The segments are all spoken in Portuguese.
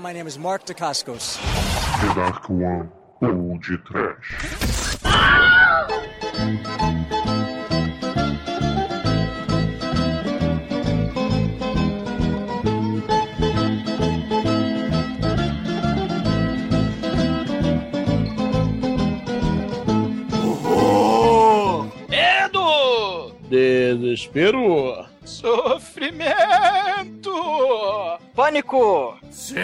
My name is Mark Dacascos. The Dark One, ou de trash. Desespero. Sofrimento! Pânico! Sim,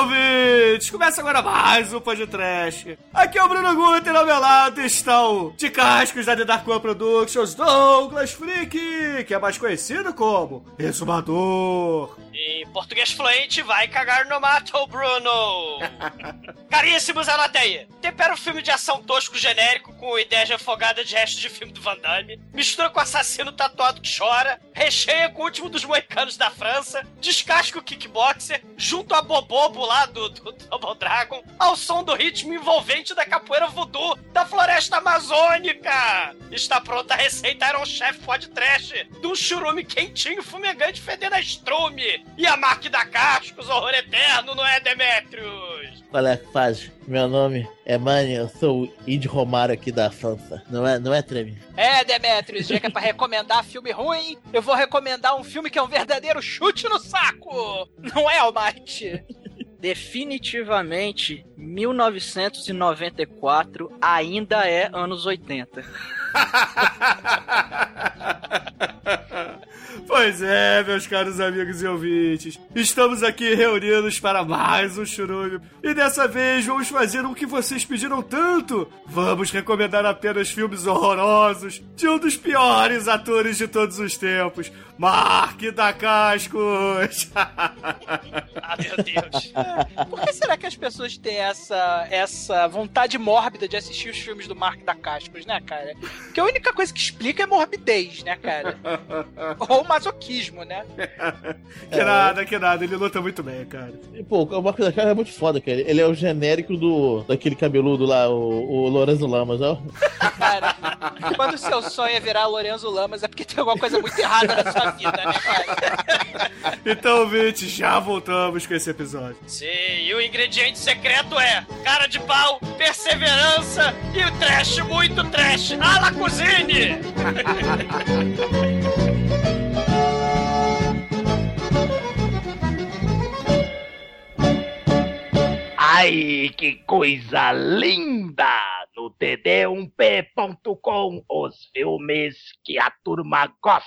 ouvintes! Começa agora mais um podcast. Aqui é o Bruno Guter, ao meu lado está o de cascos da The Dark One Productions, Douglas Freak, que é mais conhecido como Exumador. Em português fluente, vai cagar no mato, Bruno! Caríssimos, anota aí. Tempera um filme de ação tosco genérico com ideia de afogada de resto de filme do Van Damme, mistura com assassino tatuado que chora, recheia com o último dos moicanos da França, descasca o kickboxer, junto a Bobobo lá do, do Double Dragon, ao som do ritmo envolvente da capoeira voodoo da floresta amazônica. Está pronta a receita Iron Chef Trash de um churume quentinho fumegante fedendo a estrume. E a marca da Cascos, horror eterno, não é, Demetrius? Qual é a fase? Meu nome é Mani, eu sou o Id Romário aqui da França. Não é, não é Treme? É, Demetrius, já que é pra recomendar filme ruim, eu vou recomendar um filme que é um verdadeiro chute no saco! Não é, Almighty? Definitivamente, 1994 ainda é anos 80. Pois é, meus caros amigos e ouvintes. Estamos aqui reunidos para mais um churume. E dessa vez vamos fazer o que vocês pediram tanto. Vamos recomendar apenas filmes horrorosos de um dos piores atores de todos os tempos, Mark da Cascos. Ah, meu Deus. Por que será que as pessoas têm essa, essa vontade mórbida de assistir os filmes do Mark da Cascos, né, cara? Porque a única coisa que explica é morbidez, né, cara? Ou masoquismo, né? que nada, que nada. Ele luta muito bem, cara. E, pô, o Marco da Cara é muito foda, cara. Ele é o genérico do daquele cabeludo lá, o, o Lorenzo Lamas, ó. Cara, quando o seu sonho é virar Lorenzo Lamas é porque tem alguma coisa muito errada na sua vida, né, cara? Então, ouvintes, já voltamos com esse episódio. Sim, e o ingrediente secreto é cara de pau, perseverança e o trash, muito trash. A la cuisine! Ai, que coisa linda! No td1p.com, os filmes que a turma gosta.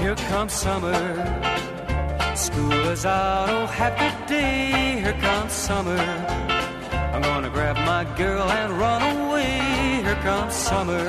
Here comes summer. School is out, oh happy day. Here comes summer. I'm gonna grab my girl and run away. Here comes summer.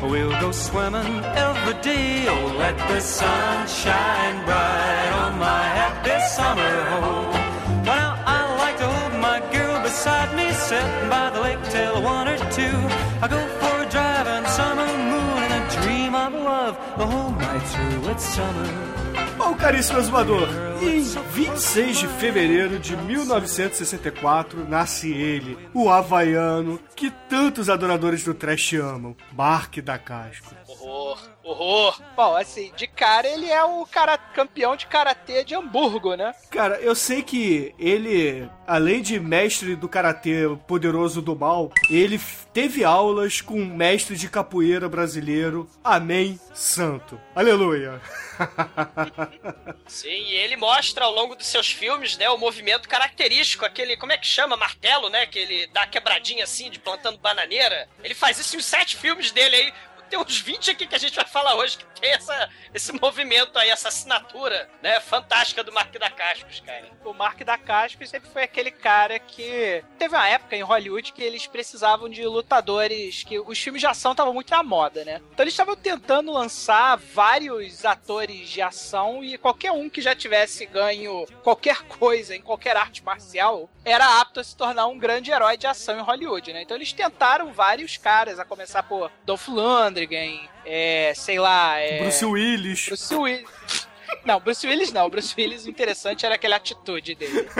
We'll go swimming every day. Oh, let the sun shine bright on my happy summer home. Well, I like to hold my girl beside me, sitting by the lake till one or two. I go for a drive in summer moon and I dream of love the whole night through. It's summer. Bom, caríssimo exumador, em 26 de fevereiro de 1964 nasce ele, o havaiano que tantos adoradores do trash amam, Mark da Casco. Horror, horror. Bom, assim, de cara ele é o cara campeão de karatê de Hamburgo, né? Cara, eu sei que ele, além de mestre do karatê poderoso do mal, ele teve aulas com um mestre de capoeira brasileiro, Amém Santo. Aleluia. Sim, e ele mostra ao longo dos seus filmes, né, o movimento característico, aquele, como é que chama? Martelo, né? Que ele dá quebradinha assim, de plantando bananeira. Ele faz isso em sete filmes dele aí. Tem uns 20 aqui que a gente vai falar hoje que tem essa, esse movimento aí, essa assinatura, né? Fantástica do Mark da Cascos, cara. O Mark da Cascos sempre foi aquele cara que teve uma época em Hollywood que eles precisavam de lutadores, que os filmes de ação estavam muito na moda, né? Então eles estavam tentando lançar vários atores de ação e qualquer um que já tivesse ganho qualquer coisa em qualquer arte marcial era apto a se tornar um grande herói de ação em Hollywood, né? Então eles tentaram vários caras, a começar por Dolph Lundgren, é, sei lá, é... Bruce Willis. Bruce Willis. Não, Bruce Willis não. Bruce Willis, o interessante era aquela atitude dele.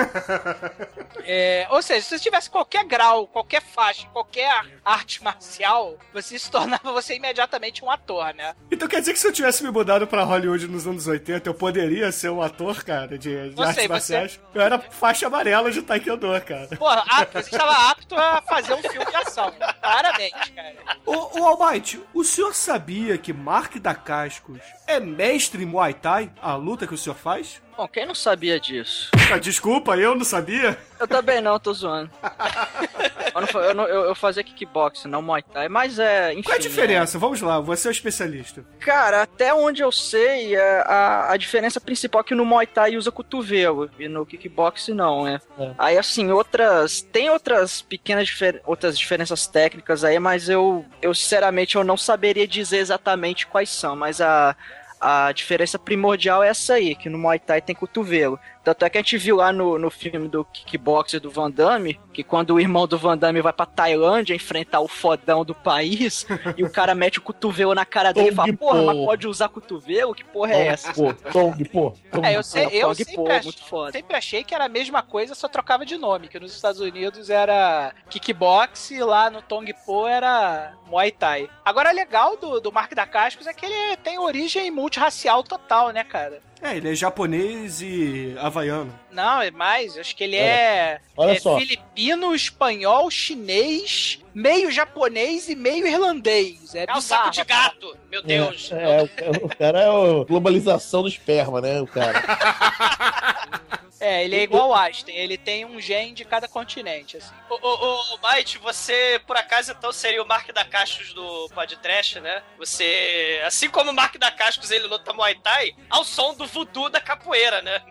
É, ou seja, se você tivesse qualquer grau, qualquer faixa, qualquer arte marcial, você se tornava você imediatamente um ator, né? Então quer dizer que se eu tivesse me mudado pra Hollywood nos anos 80, eu poderia ser um ator, cara, de, de Você, artes você- marciais? Eu era faixa amarela de Taekwondo, cara. Porra, apto, você estava apto a fazer um filme de ação. Claramente, cara. Ô, ô Almighty, o senhor sabia que Mark da Cascos é mestre em Muay Thai, a luta que o senhor faz? Bom, quem não sabia disso? Ah, desculpa, eu não sabia. Eu também não, tô zoando. eu, não, eu, não- eu- eu fazia kickboxing, não Muay Thai, mas é. Enfim, Qual é a diferença? Vamos lá, você é o especialista. é- cara, até onde eu sei, é, a, a diferença principal é que no Muay Thai usa cotovelo e no kickboxing não, né? É. Aí, assim, outras. Tem outras pequenas difer- outras diferenças técnicas aí, mas eu, eu sinceramente eu não saberia dizer exatamente quais são, mas a. A diferença primordial é essa aí, que no Muay Thai tem cotovelo. Tanto é que a gente viu lá no, no filme do kickboxer do Van Damme, que quando o irmão do Van Damme vai pra Tailândia enfrentar o fodão do país, e o cara mete o cotovelo na cara dele e fala, porra, Po. mas pode usar cotovelo? Que porra é essa? Pô, Tong, pô. Tong, É, eu sei, eu Tong sempre, Po, ach- muito foda. sempre achei que era a mesma coisa, só trocava de nome, que nos Estados Unidos era kickbox e lá no Tong Po era Muay Thai. Agora, legal do, do Mark da Cascos é que ele tem origem multirracial total, né, cara? É, ele é japonês e havaiano. Não, é mais, acho que ele é, Olha é só. filipino, espanhol, chinês, meio japonês e meio irlandês. É, É um saco de gato, meu Deus. É, é, o- o cara é a globalização do esperma, né? O cara. É, ele é igual o Einstein, ele tem um gene de cada continente, assim. Ô, ô, ô, ô, Might, você, por acaso, então, seria o Mark da Cascos do podcast, né? Você, assim como o Mark da Cascos, ele luta Muay Thai, ao som do voodoo da capoeira, né?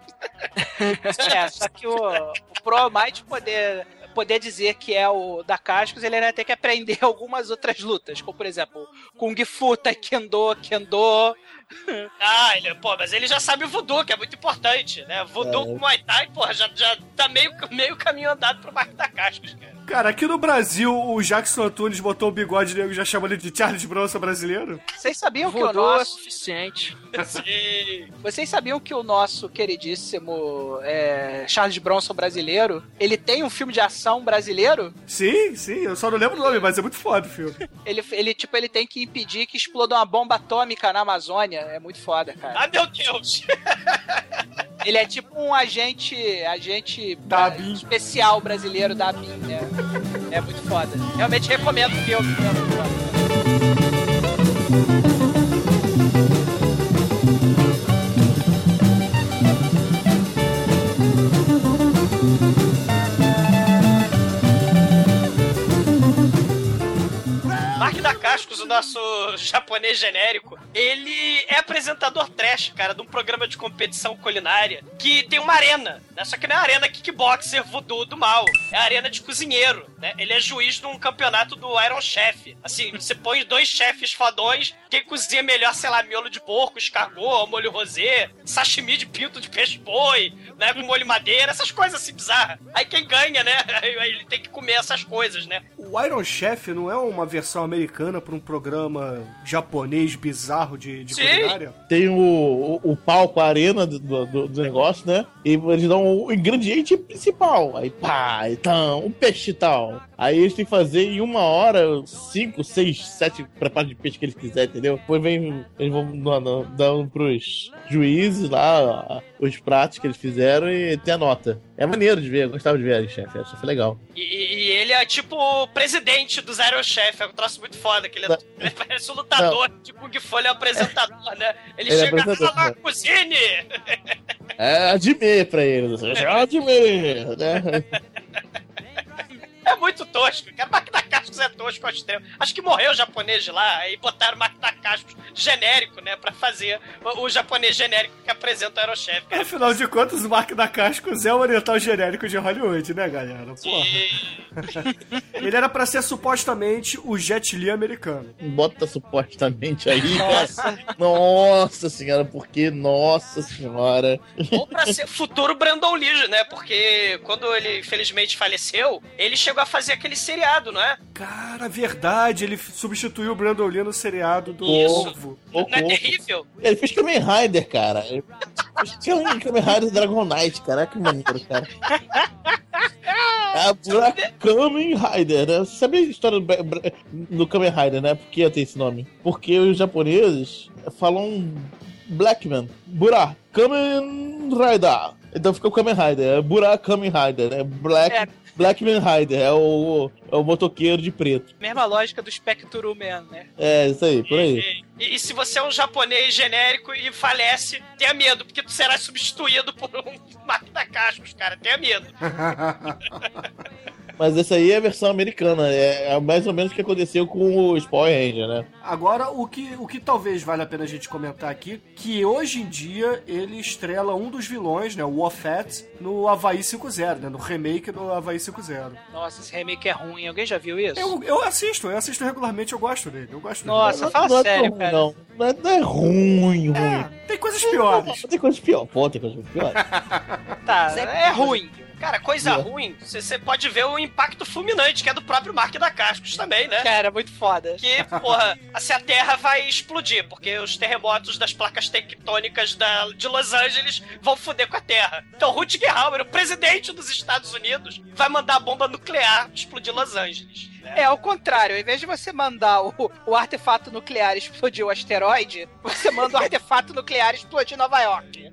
É, só que o, o Pro Might poder, poder dizer que é o da Cascos, ele vai ter que aprender algumas outras lutas, como por exemplo, Kung Fu, Taekwondo, Kendo. Ah, ele, pô, mas ele já sabe o voodoo, que é muito importante, né? Voodoo É. com Muay Thai, porra, já, já tá meio, meio caminho andado pro Mark da Cascos, cara. Cara, aqui no Brasil, o Jackson Antunes botou o bigode negro e já chamou ele de Charles Bronson brasileiro? Vocês sabiam que o é nosso, suficiente. Sim. vocês sabiam que o nosso queridíssimo é, Charles Bronson brasileiro, ele tem um filme de ação brasileiro? Sim, sim, eu só não lembro o nome, mas é muito foda o filme. Ele, ele tipo, ele tem que impedir que exploda uma bomba atômica na Amazônia. É muito foda, cara. Ah, meu Deus! Ele é tipo um agente, agente Da especial brasileiro da ABIN, né? É muito foda. Realmente recomendo o filme. É muito foda. Cascos, o nosso japonês genérico, ele é apresentador trash, cara, de um programa de competição culinária que tem uma arena, né? Só que não é arena kickboxer voodoo do mal, é arena de cozinheiro, né? Ele é juiz num campeonato do Iron Chef. Assim, você põe dois chefes fodões, quem cozinha melhor, sei lá, miolo de porco, escargot, molho rosé, sashimi de pinto de peixe-boi, né? Com molho madeira, essas coisas assim bizarras. Aí quem ganha, né? Aí ele tem que comer essas coisas, né? O Iron Chef não é uma versão americana pra um programa japonês bizarro de, de culinária? Tem o, o, o palco, a arena do, do, do negócio, né? E eles dão o ingrediente principal. Aí pá, então, o peixe e tal. Aí eles têm que fazer em uma hora, cinco, seis, sete preparos de peixe que eles quiserem, entendeu? Depois vem, eles vão dando, dando pros juízes lá os pratos que eles fizeram e tem a nota. É maneiro de ver, eu gostava de ver, chefe. Acho que foi legal. E, e ele é tipo o presidente dos Iron Chef, é um troço muito foda, que ele, é, ele parece um lutador de Kung Fu, ele é o apresentador, né? Ele, Ele é chega apresentador, lá, né? cozinhe! É Admir pra eles. É Admir, né? É muito tosco, cara. Máquina Cascos é tosco ao extremo. Acho que morreu o japonês de lá e botaram Máquina Cascos genérico, né? Pra fazer o, o japonês genérico que apresenta o Aerochef. cara. Afinal de contas, o Mark da Cascos é o oriental genérico de Hollywood, né, galera? Porra. Ele era pra ser supostamente o Jet Li americano. Bota supostamente aí, cara. Nossa senhora, porque, nossa senhora. Ou pra ser futuro Brandon Lee, né? Porque quando ele infelizmente faleceu, ele chegou a fazer aquele seriado, não é? Cara, verdade, ele substituiu o Brandon Lee no seriado do Isso. Corvo. Ô, Não é corpo. terrível? Ele fez Kamen Rider, cara. Ele- Tinha um Kamen Rider Dragon Knight, cara. Que maneiro, cara. É a Black Kamen Rider, né? Você sabe a história do Kamen Rider, né? Por que tem esse nome? Porque os japoneses falam Blackman. Burá. Kamen Rider. Então fica o Kamen Rider. É Burá Kamen Rider, né? Black, É. Blackman Rider. É o, é o motoqueiro de preto. Mesma lógica do Spectrum Man, né? É, isso aí, por aí. E, e- e se você é um japonês genérico e falece, tenha medo, porque tu será substituído por um Mark Cascos, cara. Tenha medo. Mas essa aí é a versão americana. É, é mais ou menos o que aconteceu com o Power Ranger, né? Agora, o que, o que talvez vale a pena a gente comentar aqui, que hoje em dia ele estrela um dos vilões, né, o Wofat, no Havaí 5.0, né, no remake do Havaí 5.0 Nossa, esse remake é ruim. Alguém já viu isso? Eu, eu assisto, eu assisto regularmente, eu gosto dele, eu gosto Nossa, dele. fala não é tão sério, ruim, cara. não. Não é, não é ruim, ruim. É, tem coisas piores. Tem coisa pior. Pô, tem coisa pior. Tá, é ruim. Cara, coisa É. ruim, você pode ver o impacto fulminante, que é do próprio Mark da Cascos também, né? Cara, muito foda. Que, porra, se a Terra vai explodir, porque os terremotos das placas tectônicas da, de Los Angeles vão foder com a Terra. Então, Rutger Hauer, o presidente dos Estados Unidos, vai mandar a bomba nuclear explodir Los Angeles. É, ao contrário, ao invés de você mandar o, o artefato nuclear explodir o asteroide, você manda o artefato nuclear explodir Nova York.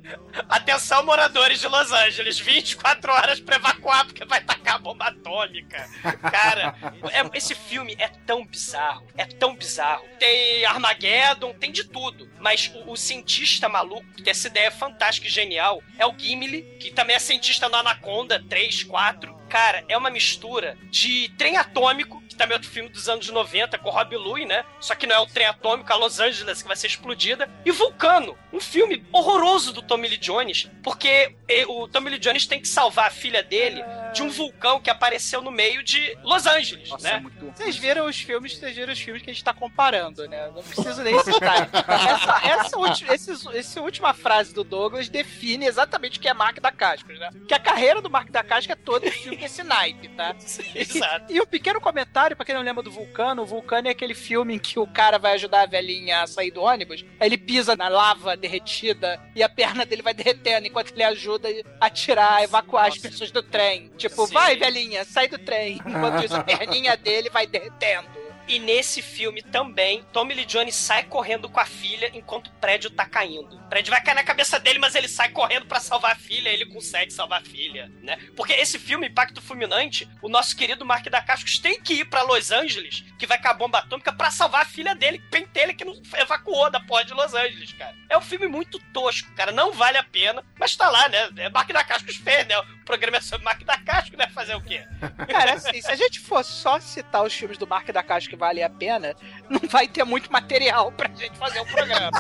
Atenção, moradores de Los Angeles, 24 horas pra evacuar, porque vai tacar a bomba atômica. Cara, é- esse filme é tão bizarro, é tão bizarro. Tem Armageddon, tem de tudo. Mas o, o cientista maluco, que tem essa ideia fantástica e genial, é o Gimli, que também é cientista no Anaconda 3, 4. Cara, é uma mistura de trem atômico, que também é outro filme dos anos 90, com Rob Louie, né? Só que não é o trem atômico, a Los Angeles, que vai ser explodida. E Vulcano, um filme horroroso do Tommy Lee Jones, porque o Tommy Lee Jones tem que salvar a filha dele de um vulcão que apareceu no meio de Los Angeles, Nossa, né? é muito. Vocês viram os filmes, vocês viram os filmes que a gente tá comparando, né? Não preciso nem citar. essa, essa, ulti- esses- essa última frase do Douglas define exatamente o que é Mark da Cascos, né? Que a carreira do Mark da Cascos é todo filme desse naipe, tá? Exato. E o pequeno comentário, pra quem não lembra do Vulcano, o Vulcano é aquele filme em que o cara vai ajudar a velhinha a sair do ônibus, aí ele pisa na lava derretida e a perna dele vai derretendo enquanto ele ajuda a tirar, a evacuar as pessoas do trem. Tipo, Sim. vai velhinha, sai do trem. Enquanto isso, a perninha dele vai derretendo. E nesse filme também, Tommy Lee Jones sai correndo com a filha enquanto o prédio tá caindo. O prédio vai cair na cabeça dele, mas ele sai correndo pra salvar a filha, ele consegue salvar a filha, né? Porque esse filme, Impacto Fulminante, o nosso querido Mark da Cascos tem que ir pra Los Angeles, que vai cair a bomba atômica, pra salvar a filha dele, pentelha que não evacuou da porra de Los Angeles, cara. É um filme muito tosco, cara, não vale a pena, mas tá lá, né? É Mark da Cascos fez, né? O programa é sobre Mark da Cascos, né? Fazer o quê? Cara, assim, se a gente for só citar os filmes do Mark da Cascos que vale a pena, não vai ter muito material pra gente fazer o um programa.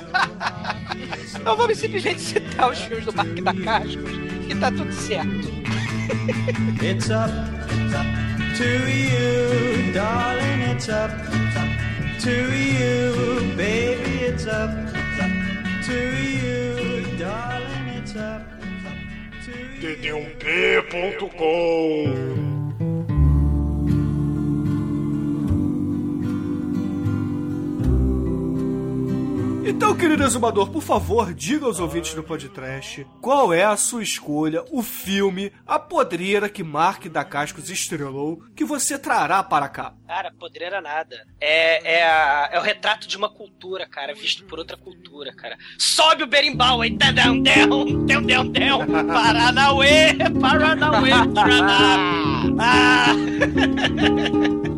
então vamos simplesmente citar os filmes do Parque da Cascos e tá tudo certo. it's up, it's up to you, darling, it's up, it's up to you, baby, it's up, it's up to you, darling, it's up. up dd1p.com Então, querido exumador, por favor, diga aos ouvintes do podcast qual é a sua escolha, o filme, a podreira que Mark da Cascos estrelou, que você trará para cá. Cara, podreira nada. É, é, a- é o retrato de uma cultura, cara, visto por outra cultura, cara. Sobe o berimbau aí, tadão, dão, dão, dão, dão, Paranauê, Paranauê, Paraná. Ah,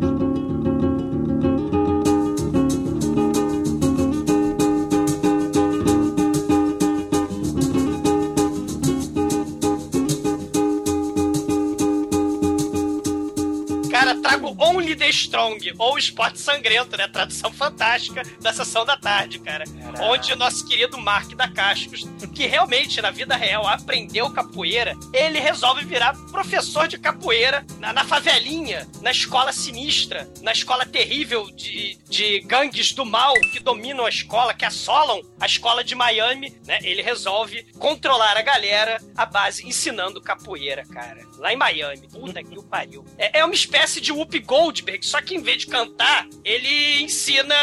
o Only the Strong, ou Esporte Sangrento, né? Tradução fantástica da sessão da tarde, cara. Onde o nosso querido Mark da Cascos, que realmente na vida real aprendeu capoeira, ele resolve virar professor de capoeira na, na favelinha, na escola sinistra, na escola terrível de, de gangues do mal que dominam a escola, que assolam a escola de Miami, né? Ele resolve controlar a galera à base ensinando capoeira, cara. Lá em Miami. Puta que o pariu. É, é uma espécie de Whoop Gold Lindbergh, só que em vez de cantar, ele ensina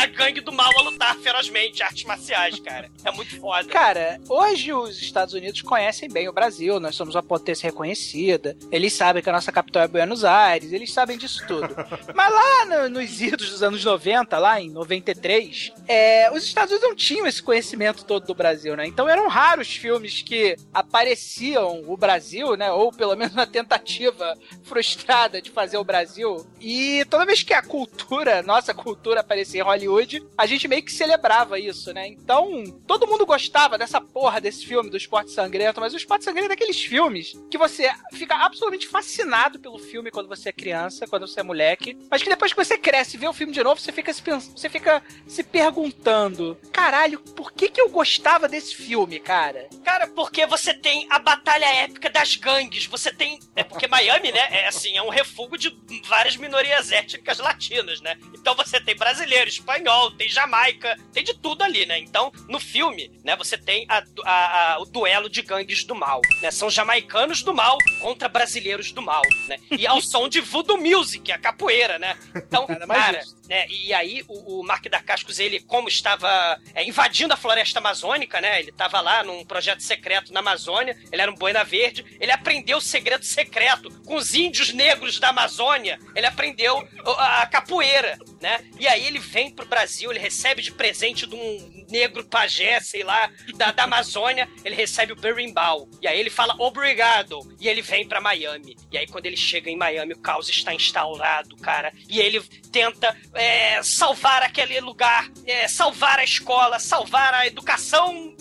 a gangue do mal a lutar ferozmente, artes marciais, cara. É muito foda. Cara, hoje os Estados Unidos conhecem bem o Brasil, nós somos uma potência reconhecida, eles sabem que a nossa capital é Buenos Aires, eles sabem disso tudo. Mas lá no- nos idos dos anos 90, lá em 93, é, os Estados Unidos não tinham esse conhecimento todo do Brasil, né? Então eram raros filmes que apareciam o Brasil, né? Ou pelo menos uma tentativa frustrada de fazer o Brasil. E toda vez que a cultura, nossa cultura aparecia em Hollywood, a gente meio que celebrava isso, né? Então, todo mundo gostava dessa porra desse filme, do esporte sangrento, mas o esporte sangrento é daqueles filmes que você fica absolutamente fascinado pelo filme quando você é criança, quando você é moleque, mas que depois que você cresce e vê o filme de novo, você fica se, você fica se perguntando: caralho, por que, que eu gostava desse filme, cara? Cara, porque você tem a batalha épica das gangues, você tem. É porque Miami, né, é assim, é um refúgio de várias minorias étnicas latinas, né? Então você tem brasileiro, espanhol, tem Jamaica, tem de tudo ali, né? Então, no filme, né, você tem a- a- a- o duelo de gangues do mal, né? São jamaicanos do mal contra brasileiros do mal, né? E ao som de voodoo music, a capoeira, né? Então, cara. Né? E aí o, o Mark da Cascos, ele, como estava é, invadindo a floresta amazônica, né? Ele estava lá num projeto secreto na Amazônia, ele era um boina verde, ele aprendeu o segredo secreto com os índios negros da Amazônia, ele aprendeu a, a capoeira, né? E aí ele vem pro Brasil, ele recebe de presente de um negro pajé, sei lá, da, da Amazônia, ele recebe o berimbau. E aí ele fala obrigado. E ele vem pra Miami. E aí quando ele chega em Miami, o caos está instaurado, cara. E ele tenta é, salvar aquele lugar, é, salvar a escola, salvar a educação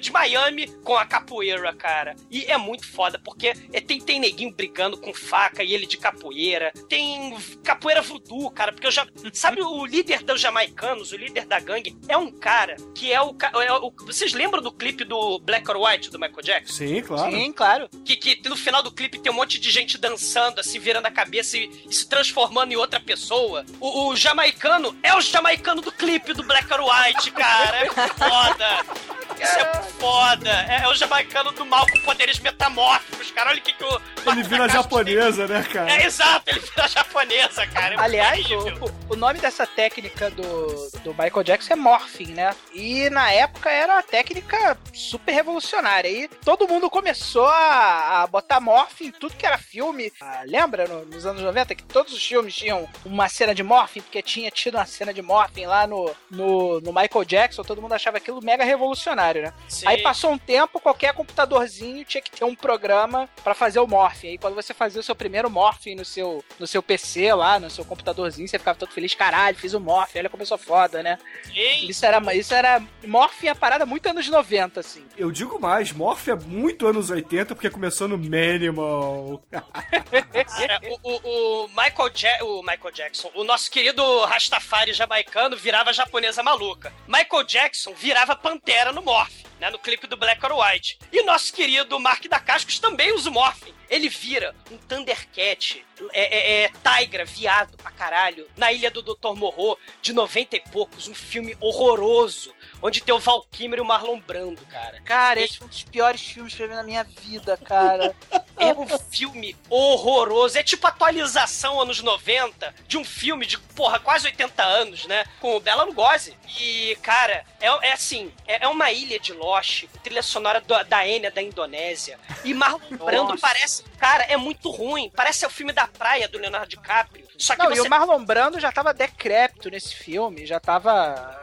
de Miami com a capoeira, cara. E é muito foda, porque é, tem, tem neguinho brigando com faca e ele de capoeira. Tem capoeira voodoo, cara, porque eu já. Sabe o líder dos jamaicanos, o líder da gangue, é um cara que é o. é o- vocês lembram do clipe do Black or White do Michael Jackson? Sim, claro. Sim, claro. que, que no final do clipe tem um monte de gente dançando, assim, virando a cabeça e, e se transformando em outra pessoa. O, o jamaicano é o jamaicano do clipe do Black or White, cara. É muito foda. Isso é foda. É, é o jamaicano do mal com poderes metamórficos, cara. Olha o que, que o. Ele vira japonesa, né, cara? É exato, ele vira japonesa, cara. É Aliás, o, o nome dessa técnica do, do Michael Jackson é morphing, né? E na época era uma técnica super revolucionária. E todo mundo começou a, a botar morphing em tudo que era filme. Ah, lembra no- nos anos 90 que todos os filmes tinham uma cena de morphing? Porque tinha tido uma cena de morphing lá no, no, no Michael Jackson. Todo mundo achava aquilo mega revolucionário, né? Sim. Aí passou um tempo, qualquer computadorzinho tinha que ter um programa pra fazer o morphing. Aí quando você fazia o seu primeiro morphing no seu, no seu PC lá, no seu computadorzinho, você ficava todo feliz, caralho, fiz o morphing, olha como eu sou foda, né? Sim. Isso era, isso era morphing é a parada muito anos 90, assim. Eu digo mais, Morph é muito anos 80, porque começou no Minimal. Cara, o, o- o Michael Ja- o Michael Jackson, o nosso querido Rastafari jamaicano virava japonesa maluca. Michael Jackson virava pantera no off. Né, no clipe do Black or White. E nosso querido Mark da Cascos também usa o Morph. Ele vira um Thundercat, é, é, é Tigra, viado pra caralho, na ilha do Dr. Morro, de 90 e poucos, um filme horroroso, onde tem o Val Kilmer e o Marlon Brando, cara. Cara, esse foi um dos piores filmes que eu vi na minha vida, cara. É um filme horroroso. É tipo atualização anos 90 de um filme de, porra, quase 80 anos, né? Com o Bela Lugosi. E, cara, é, é assim, é, é uma ilha de Lost, trilha sonora do- da Enya da Indonésia. E Marlon Brando parece... Cara, é muito ruim. Parece o filme da praia do Leonardo DiCaprio. Só que Não, e você... o Marlon Brando já tava decrépito nesse filme, já tava.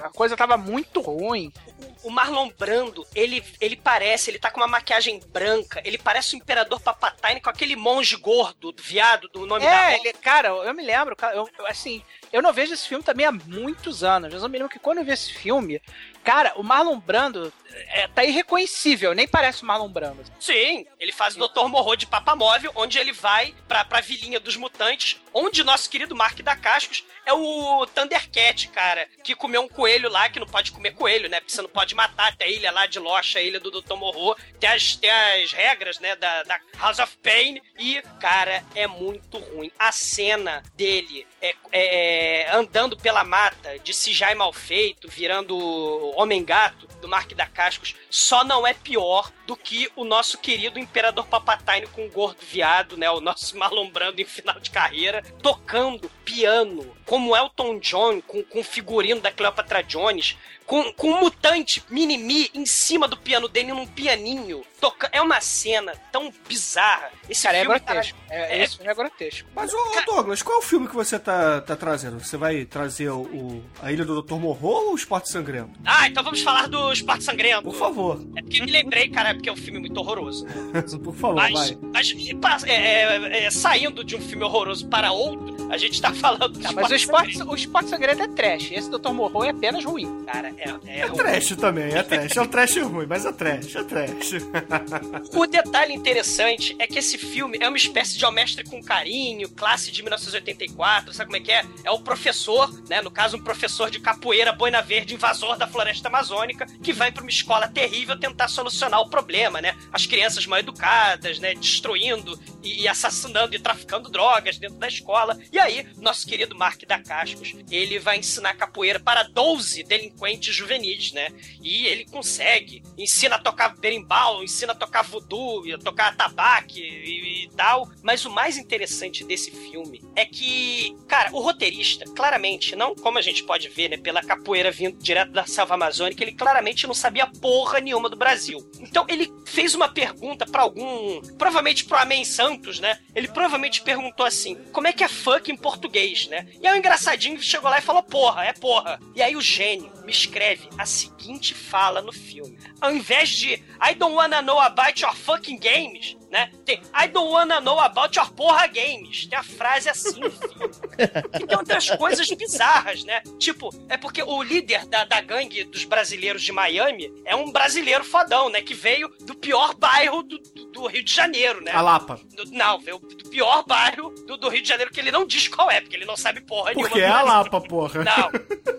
A coisa tava muito ruim. O Marlon Brando, ele, ele parece, ele tá com uma maquiagem branca, ele parece o Imperador Papatine com aquele monge gordo, do viado, do nome da É, ele, cara, eu me lembro, eu, assim, eu não vejo esse filme também há muitos anos, mas eu me lembro que quando eu vi esse filme, cara, o Marlon Brando é, tá irreconhecível, nem parece o Marlon Brando. Sim, ele faz o Dr. Morro de Papamóvel, onde ele vai pra, pra vilinha dos mutantes, onde nosso querido Mark da Cascos é o Thundercat, cara, que comeu um coelho lá, que não pode comer coelho, né? Porque você não pode matar até a ilha lá de Lost, a ilha do Dr. Morro. Tem as, tem as regras, né, da, da House of Pain. E, cara, é muito ruim. A cena dele é, é- é, andando pela mata, de Cijai mal feito, virando homem-gato do Mark da Cascos, só não é pior do que o nosso querido Imperador Papatine com o gordo viado, né? O nosso malombrando em final de carreira, tocando piano, como Elton John, com, com o figurino da Cleopatra Jones, com, com um mutante mini-mi em cima do piano dele num pianinho. Toca... É uma cena tão bizarra. Esse Cara, é filme, grotesco. É, é- Isso é grotesco. Mas, ô, ô, Douglas, qual é o filme que você tá, tá trazendo? Você vai trazer o, o- A Ilha do Dr. Morro ou o Esporte Sangrento? Ah, então vamos falar do Esporte Sangrento. Por favor. Porque me lembrei, cara, porque é um filme muito horroroso. Por favor, Mas, vai. mas é, é, é, saindo de um filme horroroso para outro, a gente tá falando do Tá, mas o esporte, o esporte sangrento é trash. Esse Dr. Morro é apenas ruim. Cara, é, é, É ruim. trash também, é trash. É um trash ruim, mas é trash, é trash. O detalhe interessante é que esse filme é uma espécie de Ao Mestre com Carinho, classe de 1984, sabe como é que é? É o professor, né, no caso um professor de capoeira, boina verde, invasor da floresta amazônica, que vai para uma escola terrível tentar solucionar o problema, né? As crianças mal educadas, né, destruindo e, e assassinando e traficando drogas dentro da escola. E aí, nosso querido Mark da Cascos, ele vai ensinar capoeira para 12 delinquentes juvenis, né? E ele consegue, ensina a tocar berimbau, ensina a tocar voodoo, a tocar tabaque e, e tal. Mas o mais interessante desse filme é que, cara, o roteirista, claramente, não como a gente pode ver, né, pela capoeira vindo direto da selva amazônica, ele claramente não sabia porra nenhuma do Brasil. Então ele fez uma pergunta pra algum, provavelmente pro Amém Santos, né? Ele provavelmente perguntou assim: como é que é fuck em português, né? E aí o engraçadinho chegou lá e falou: porra, é porra. E aí o gênio me escreve a seguinte fala no filme: ao invés de I don't wanna know about your fucking games, né? Tem I don't wanna know about your porra games. Tem a frase assim. E tem outras coisas bizarras, né? Tipo, é porque o líder da, da gangue dos brasileiros de Miami é um brasileiro fodão, né? Que veio do pior bairro do, do- Rio de Janeiro, né? A Lapa. Não, veio do pior bairro do, do Rio de Janeiro, que ele não diz qual é, porque ele não sabe porra nenhuma. Porque é a. Lapa, porra. Não,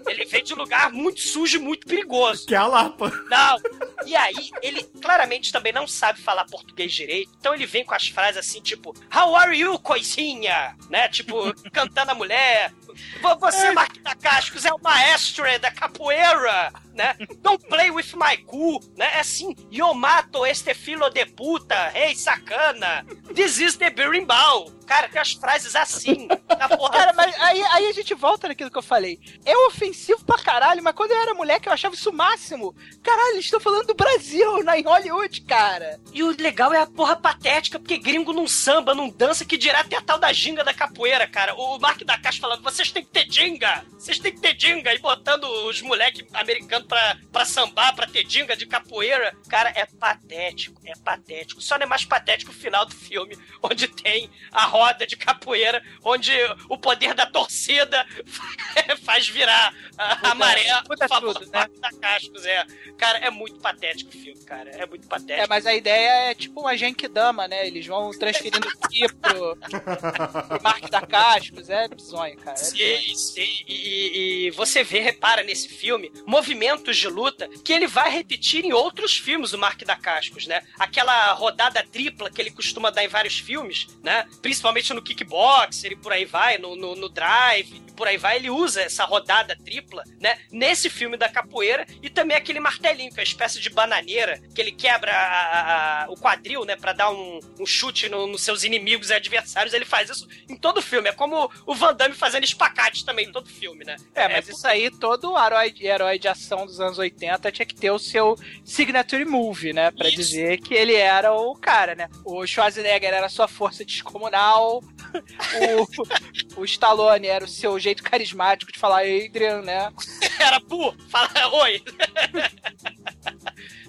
ele veio de um lugar muito sujo e muito perigoso. Que é a Lapa. Não. E aí, ele claramente também não sabe falar português direito. Então ele vem com as frases assim, tipo, How are you, coisinha? Né? Tipo, cantando a mulher. Vo- Você, Mark da Cascos, é o maestro da capoeira, né? Don't play with my cu, né? É assim, yo mato este filo de puta, rei sacana. This is the berimbau. Cara, tem as frases assim, na porra Cara, mas aí, aí a gente volta naquilo que eu falei. É ofensivo pra caralho, mas quando eu era moleque eu achava isso o máximo. Caralho, eles estão falando do Brasil, na em Hollywood, cara. E o legal é a porra patética, porque gringo não samba, não dança, que dirá até a tal da ginga da capoeira, cara. O Mark da Caixa falando, vocês têm que ter ginga, vocês têm que ter ginga, e botando os moleques americanos pra, pra sambar, pra ter ginga de capoeira. Cara, é patético, é patético. Só não é mais patético o final do filme, onde tem a roda de capoeira, onde o poder da torcida faz virar a, a maré a favor tudo, do né? Mark da Cascos, é. Cara, é muito patético o filme, cara. É muito patético. É, mas a ideia é tipo uma Genkidama, né? Eles vão transferindo aqui pro, pro Mark da Cascos. É bizonho, cara. É sim. E, e- e você vê, repara nesse filme, movimentos de luta que ele vai repetir em outros filmes do Mark da Cascos, né? Aquela rodada tripla que ele costuma dar em vários filmes, né? Principalmente no Kickboxer e por aí vai, no, no, no Drive por aí vai, ele usa essa rodada tripla, né? Nesse filme da capoeira e também aquele martelinho, que é uma espécie de bananeira, que ele quebra a- a- o quadril, né? Pra dar um, um chute no- nos seus inimigos e adversários. Ele faz isso em todo filme. É como o Van Damme fazendo espacate também em todo filme, né? É, mas isso aí, todo herói, herói de ação dos anos 80 tinha que ter o seu signature move, né? Pra Isso. dizer que ele era o cara, né? O Schwarzenegger era a sua força descomunal, o, o Stallone era o seu jeito carismático de falar Adrian, né? Era pu, fala oi.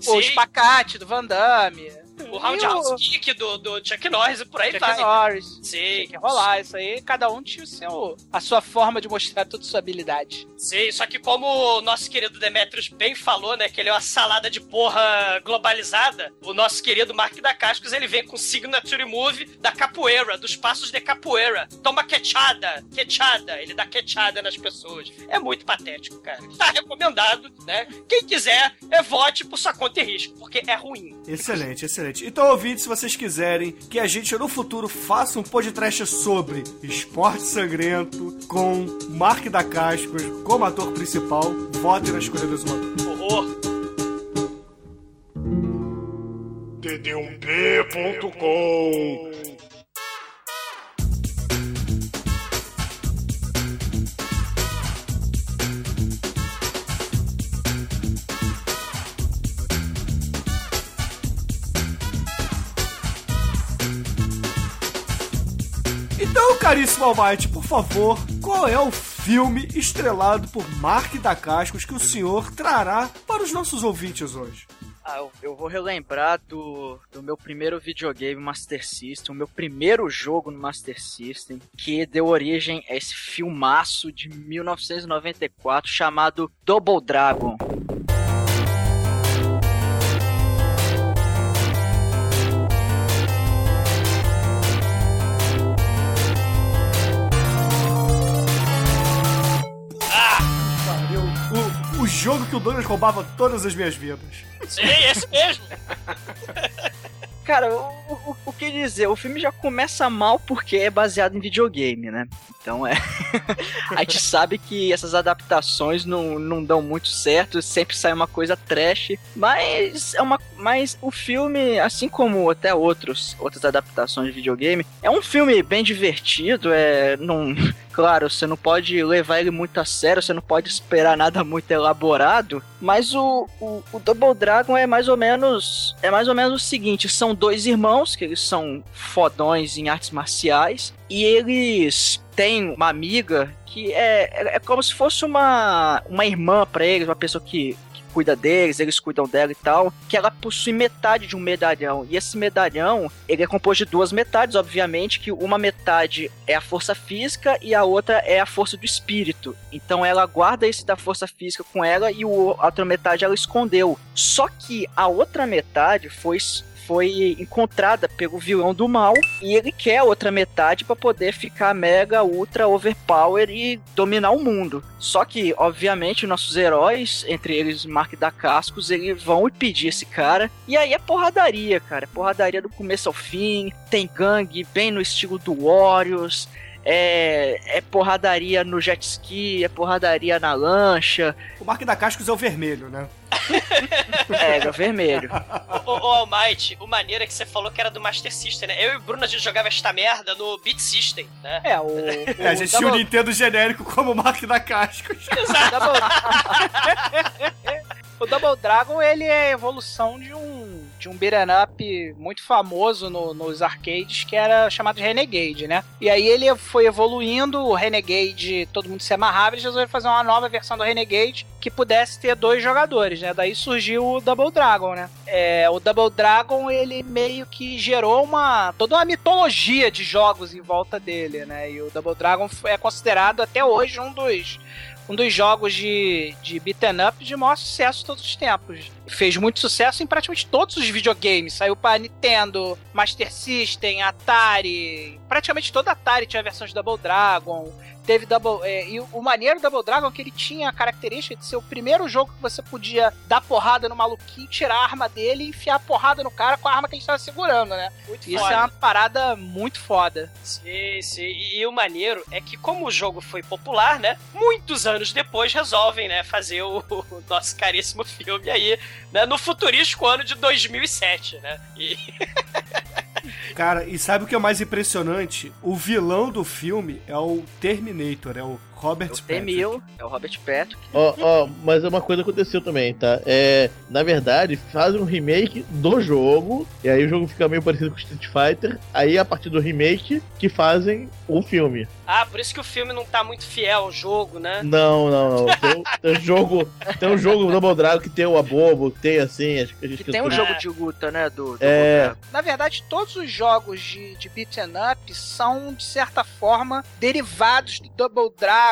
O espacate do Van Damme. O Roundhouse o Kick do, do Chuck Norris e por aí Chuck vai. Norris. Sim, Tinha que rolar isso aí, cada um tinha o seu, a sua forma de mostrar toda a sua habilidade. Sim, só que como o nosso querido Demetrius bem falou, né, que ele é uma salada de porra globalizada, o nosso querido Mark da Cascos, ele vem com signature move da capoeira, dos passos de capoeira. Toma quechada, quechada, ele dá quechada nas pessoas. É muito patético, cara. Tá recomendado, né? Quem quiser, é vote por sua conta e risco, porque é ruim. Excelente, excelente. Gente. Então, ouvintes, se vocês quiserem que a gente no futuro faça um podcast sobre esporte sangrento com Mark da Cascos como ator principal, votem na escolha do Zumador. Horror. td1p.com Então, caríssimo Almighty, por favor, qual é o filme estrelado por Mark da Cascos que o senhor trará para os nossos ouvintes hoje? Ah, eu, eu vou relembrar do, do meu primeiro videogame Master System, o meu primeiro jogo no Master System, que deu origem a esse filmaço de 1994 chamado Double Dragon. Jogo que o Douglas roubava todas as minhas vidas. Sim, esse mesmo. Cara, o, o, o que dizer? O filme já começa mal porque é baseado em videogame, né? Então é. a gente sabe que essas adaptações não, não dão muito certo, sempre sai uma coisa trash. Mas é uma. Mas o filme, assim como até outros, outras adaptações de videogame, é um filme bem divertido, é. Não, claro, você não pode levar ele muito a sério, você não pode esperar nada muito elaborado, mas o, o, o Double Dragon é mais ou menos é mais ou menos o seguinte, são dois irmãos que eles são fodões em artes marciais e eles têm uma amiga que é, é, é como se fosse uma, uma irmã pra eles, uma pessoa que, cuida deles, eles cuidam dela e tal, que ela possui metade de um medalhão. E esse medalhão, ele é composto de duas metades, obviamente, que uma metade é a força física e a outra é a força do espírito. Então ela guarda esse da força física com ela e a outra metade ela escondeu. Só que a outra metade foi foi encontrada pelo vilão do mal e ele quer a outra metade para poder ficar mega ultra overpower e dominar o mundo. Só que, obviamente, nossos heróis, entre eles Mark da Cascos, eles vão impedir esse cara. E aí é porradaria, cara. Porradaria do começo ao fim. Tem gangue bem no estilo do Warriors. É, é porradaria no jet ski, é porradaria na lancha. O Mark da Cascos é o vermelho, né? É, é vermelho. Ô, Almighty, o maneiro é que você falou que era do Master System, né? Eu e o Bruno, a gente jogava esta merda no Beat System, né? É, o. É, a gente tinha o Nintendo genérico como Mark da Cascos. O Double Dragon, ele é a evolução de um, de um beat'em up muito famoso no- nos arcades, que era chamado de Renegade, né? E aí ele foi evoluindo, o Renegade, todo mundo se amarrava, eles resolveram fazer uma nova versão do Renegade que pudesse ter dois jogadores, né? Daí surgiu o Double Dragon, né? É, o Double Dragon, ele meio que gerou uma toda uma mitologia de jogos em volta dele, né? E o Double Dragon é considerado até hoje um dos um dos jogos de, de beat'em up de maior sucesso de todos os tempos. Fez muito sucesso em praticamente todos os videogames. Saiu para Nintendo, Master System, Atari. Praticamente toda Atari tinha versões de Double Dragon. Teve Double. é, e o maneiro do Double Dragon é que ele tinha a característica de ser o primeiro jogo que você podia dar porrada no maluquinho, tirar a arma dele e enfiar a porrada no cara com a arma que ele estava segurando, né? Muito Isso foda. é uma parada muito foda. Sim, sim. E, e o maneiro é que, como o jogo foi popular, né? Muitos anos depois resolvem, né? Fazer o, o nosso caríssimo filme aí, né? No futurístico ano de 2007, né? E, Cara, e sabe o que é mais impressionante? O vilão do filme é o Terminator, é o Robert O. T-1000 é o Robert Patrick. Ó, ó, mas uma coisa aconteceu também, tá? É, na verdade, fazem um remake do jogo, e aí o jogo fica meio parecido com Street Fighter. Aí, a partir do remake, que fazem o filme. ah, por isso que o filme não tá muito fiel ao jogo, né? Não, não, não. Tem, um- tem jogo. Tem um jogo Double Dragon que tem o Abobo, que tem assim, acho que a gente Que tem um jogo de luta, né? Do, do É. Na verdade, todos os jogos de, de beat'em up são, de certa forma, derivados do Double Dragon.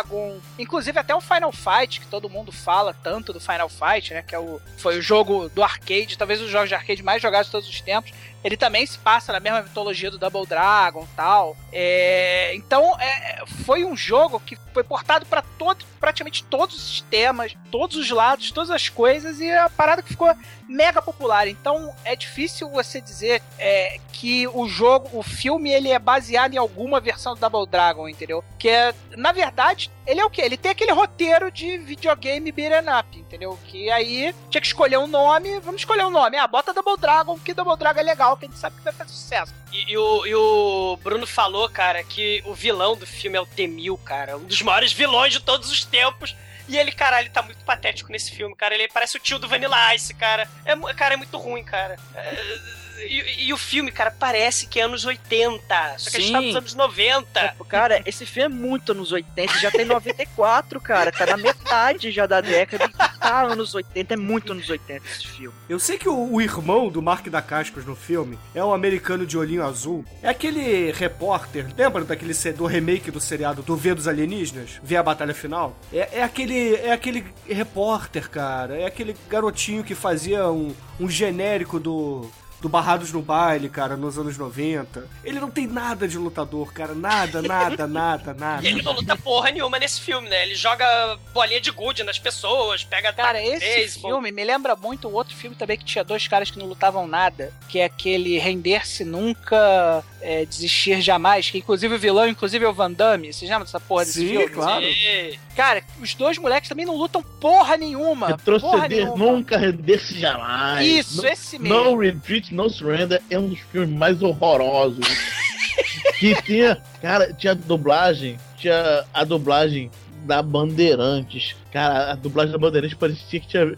Inclusive até o Final Fight, que todo mundo fala tanto do Final Fight, né? Que é o, foi o jogo do arcade, talvez os jogos de arcade mais jogados de todos os tempos. ele também se passa na mesma mitologia do Double Dragon tal. É, então, é, foi um jogo que foi portado para todo, praticamente todos os sistemas, todos os lados, todas as coisas, e a parada que ficou mega popular. Então, é difícil você dizer é, que o jogo, o filme, ele é baseado em alguma versão do Double Dragon, entendeu? Que é, na verdade, ele é o quê? Ele tem aquele roteiro de videogame beat'em up, entendeu? Que aí tinha que escolher um nome, vamos escolher um nome. Ah, bota Double Dragon, que Double Dragon é legal, que a gente sabe que vai fazer sucesso. E, e o, e o Bruno falou, cara, que o vilão do filme é o Temil, cara. Um dos maiores vilões de todos os tempos. E ele, caralho, ele tá muito patético nesse filme, cara. Ele parece o tio do Vanilla Ice, cara. É, cara, é muito ruim, cara. É, e, e o filme, cara, parece que é anos 80. Só que a gente tá Sim. nos anos 90. Cara, esse filme é muito anos 80, já tem 94, cara. Tá na metade já da década e tá anos 80, é muito anos 80 esse filme. Eu sei que o, o irmão do Mark da Cascos no filme é um americano de olhinho azul. É aquele repórter, lembra daquele do remake do seriado do V dos Alienígenas? Vê a batalha final? É, é aquele é aquele repórter, cara. É aquele garotinho que fazia um, um genérico do do Barrados no Baile, cara, nos anos 90. Ele não tem nada de lutador, cara. Nada, nada, nada, nada. E ele não luta porra nenhuma nesse filme, né? Ele joga bolinha de gude nas pessoas, pega Cara, esse beisebol. filme me lembra muito o outro filme também que tinha dois caras que não lutavam nada, que é aquele Render-se Nunca, é, Desistir Jamais, que inclusive o vilão, inclusive é o Van Damme. Vocês lembram dessa porra desse Sim, filme? claro. E- Cara, os dois moleques também não lutam porra nenhuma. porra Retroceder, nenhuma. nunca render-se jamais. Isso, No- esse mesmo. No Retreat, No Surrender é um dos filmes mais horrorosos. que tinha, cara, tinha dublagem, tinha a dublagem da Bandeirantes. Cara, a dublagem da Bandeirantes parecia que tinha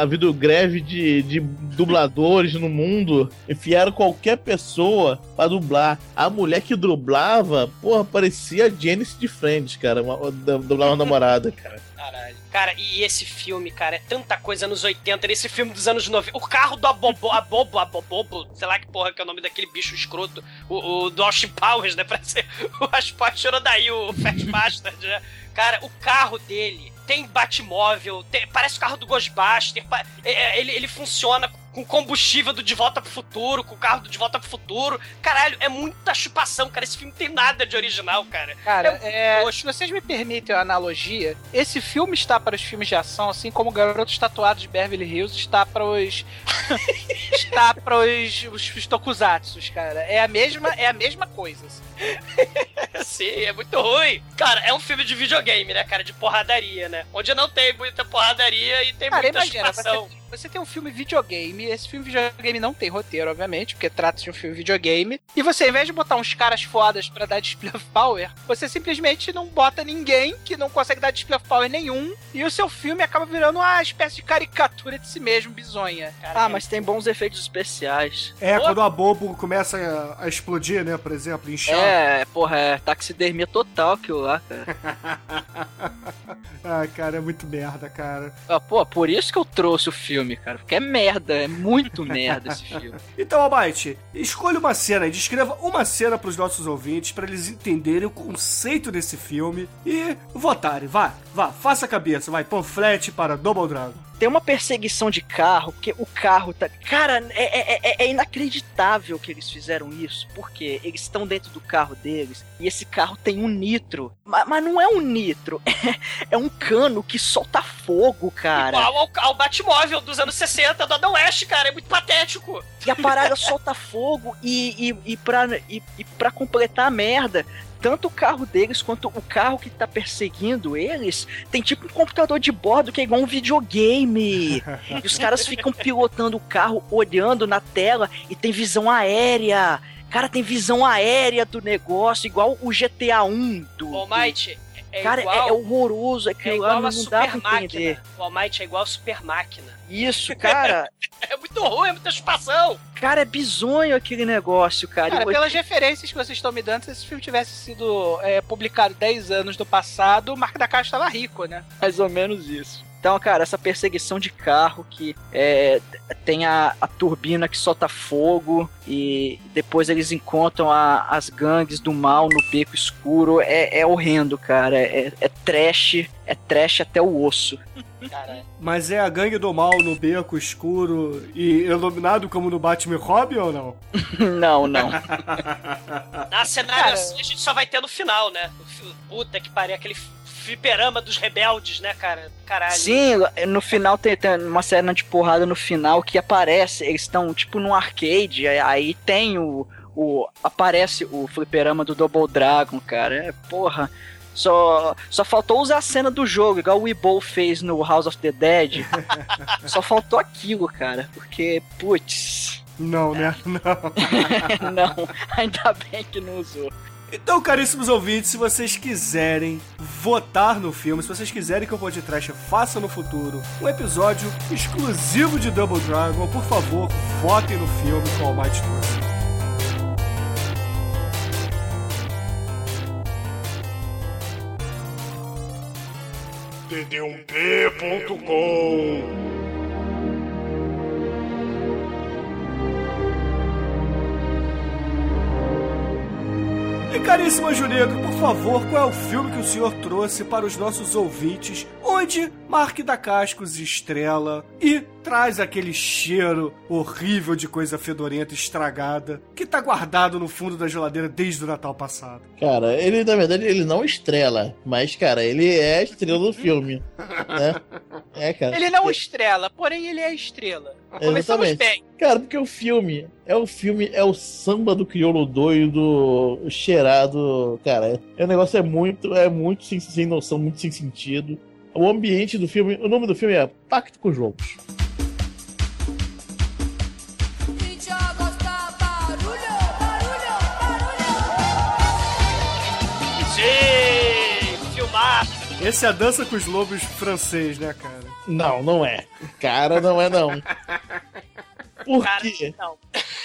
havido greve de, de dubladores no mundo. Enfiaram qualquer pessoa pra dublar. A mulher que dublava, porra, parecia a Janice de Friends, cara. Uma, uma- dublava uma namorada, cara. Caralho. Cara, e esse filme, cara, é tanta coisa anos 80, nesse filme dos anos 90. O carro do Abobo, Abobo, Abobobo, sei lá que porra que é o nome daquele bicho escroto, o, o do Austin Powers, né? Pra ser o Aspar tirou daí o Fat Bastard, né? Cara, o carro dele tem Batmóvel, tem- parece o carro do Ghostbuster, é, é, ele, ele funciona com combustível do De Volta pro Futuro, com o carro do De Volta pro Futuro. Caralho, é muita chupação, cara. Esse filme não tem nada de original, cara. Cara, é, Poxa. se vocês me permitem a analogia, esse filme está para os filmes de ação, assim como Garotos Tatuados de Beverly Hills está para os. está para os, os, os tokusatsus, cara. É a mesma, é a mesma coisa. assim. Sim, é muito ruim. Cara, é um filme de videogame, né, cara? De porradaria, né? Onde não tem muita porradaria e tem Cara, muita imagina, chupação. você, você tem um filme videogame, esse filme videogame não tem roteiro, obviamente, porque trata de um filme videogame, e você, ao invés de botar uns caras fodas pra dar display of power, você simplesmente não bota ninguém que não consegue dar display of power nenhum, e o seu filme acaba virando uma espécie de caricatura de si mesmo, bizonha. Cara, Ah, mas tem bons efeitos especiais. É, Pô. quando a Bobo começa a, a explodir, né, por exemplo, inchar. É, porra, é taxidermia total aquilo lá, cara. Ah, cara, é muito merda, cara. Ah, Pô, por isso que eu trouxe o filme, cara. Porque é merda, é muito merda esse filme. Então, Almighty, escolha uma cena e descreva uma cena pros nossos ouvintes, pra eles entenderem o conceito desse filme e votarem. Vá, vá, faça a cabeça, vai, panflete para Double Dragon. Tem uma perseguição de carro, porque o carro tá. Cara, é, é- é- é inacreditável que eles fizeram isso, porque eles estão dentro do carro deles e esse carro tem um nitro. Ma- Mas, não é um nitro, é, é um cano que solta fogo, cara. Igual ao, ao Batmóvel dos anos 60 do Adam West, cara. É muito patético. E a parada solta fogo e, e, e, pra, e, e pra completar a merda. Tanto o carro deles quanto o carro que tá perseguindo eles tem tipo um computador de bordo que é igual um videogame. e os caras ficam pilotando o carro, olhando na tela e tem visão aérea. Cara, tem visão aérea do negócio, igual o GTA 1 do. Do- Almighty é Cara, igual... é, é horroroso, É aquilo lá igual não, a não dá super pra entender. máquina. O Almighty é igual a super máquina. Isso, cara, É muito ruim, é muita chupação. cara, é bizonho aquele negócio, cara. Cara, pelas referências que vocês estão me dando, se esse filme tivesse sido é, publicado 10 anos do passado, o Marco da Caixa estava rico, né? Mais ou menos isso. Então, cara, essa perseguição de carro que é, tem a, a turbina que solta fogo e depois eles encontram a- as gangues do mal no beco escuro é, é horrendo, cara. É, é trash, é trash até o osso. Caralho. Mas é a gangue do mal no beco escuro e iluminado como no Batman Robin ou não? não, não. Na cenário Cara- assim, a gente só vai ter no final, né? Puta que pariu, aquele fliperama dos rebeldes, né, cara? Caralho. Sim, no final tem, tem uma cena de porrada no final que aparece, eles estão tipo num arcade, aí- tem o, o aparece o fliperama do Double Dragon, cara. É, porra. Só, só faltou usar a cena do jogo, igual o Weebo fez no House of the Dead. só faltou aquilo, cara. Porque, putz, Não, né? Não. não, ainda bem que não usou. Então, caríssimos ouvintes, se vocês quiserem votar no filme, se vocês quiserem que o podcast faça no futuro um episódio exclusivo de Double Dragon, por favor, votem no filme com o Almighty trouxe. td1p.com caríssima Junego, por favor, qual é o filme que o senhor trouxe para os nossos ouvintes, onde Mark da Cascos estrela e traz aquele cheiro horrível de coisa fedorenta estragada que tá guardado no fundo da geladeira desde o Natal passado? Cara, ele, na verdade, ele não estrela, mas, cara, ele é a estrela do filme. Né? É, cara. Ele não estrela, porém ele é estrela. Começamos Exatamente. bem. Cara, porque o filme é o filme, é o samba do crioulo doido, cheirado, cara. É, o negócio é muito, é muito sem, sem noção, muito sem sentido. O ambiente do filme, o nome do filme é Pacto com os Lobos. Esse é a dança com os lobos francês, né, cara? Não, não é. Cara, não é não. Por Cara, quê? não.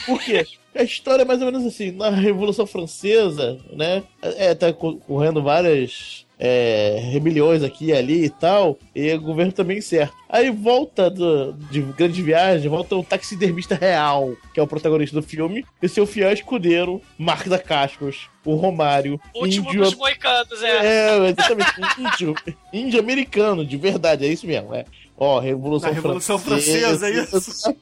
Por quê? A história é mais ou menos assim, na Revolução Francesa, né? É, tá co- correndo várias é, rebeliões aqui e ali e tal, e o governo também certo. Aí volta do- de grande viagem, volta o taxidermista real, que é o protagonista do filme, e seu fiel escudeiro, Mark da Cascos, o Romário, Último índio dos moicanos, é. é, exatamente. Um índio, índio americano, de verdade, é isso mesmo. É. Ó, Revolução, Na Revolução Francesa, é isso?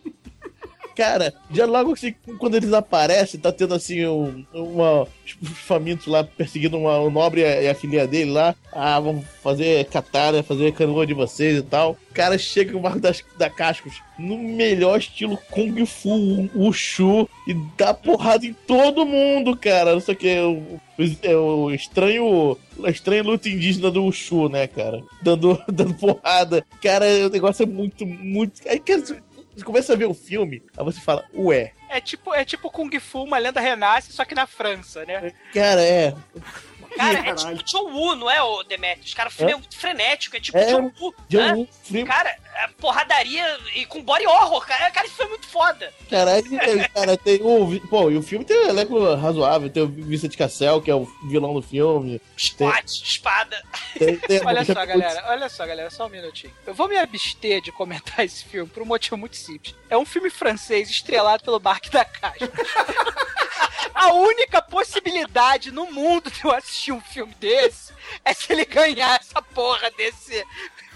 Cara, já logo assim, quando eles aparecem, tá tendo assim um, uma. Os famintos lá perseguindo uma, o nobre e a, filha dele lá. Ah, vamos fazer katana, fazer canoa de vocês e tal. O cara chega com o Marco das, da Cascos no melhor estilo Kung Fu, Wushu, e dá porrada em todo mundo, cara. Não sei o que, é o, é o estranho. A estranha luta indígena do Wushu, né, cara? Dando, dando porrada. Cara, o negócio é muito, muito. Aí, você começa a ver o filme, aí você fala, ué, É tipo, é tipo Kung Fu, uma lenda renasce, só que na França, né? cara, é. Cara, é tipo John Woo, não é, o Demetrius? Cara, o filme é, muito frenético, é tipo É, John Woo. John né? Woo, filme, Cara, é porradaria e com body horror, cara. Cara, isso foi muito foda. caralho, é, cara, tem o. Pô, e o filme tem um elenco razoável, tem o Vicente Cassel, que é o vilão do filme. Squat, espada. Tem, tem Olha só, galera, olha só, galera, só um minutinho. Eu vou me abster de comentar esse filme por um motivo muito simples. É um filme francês estrelado pelo Mark da Caixa. A única possibilidade no mundo de eu assistir um filme desse é se ele ganhar essa porra desse.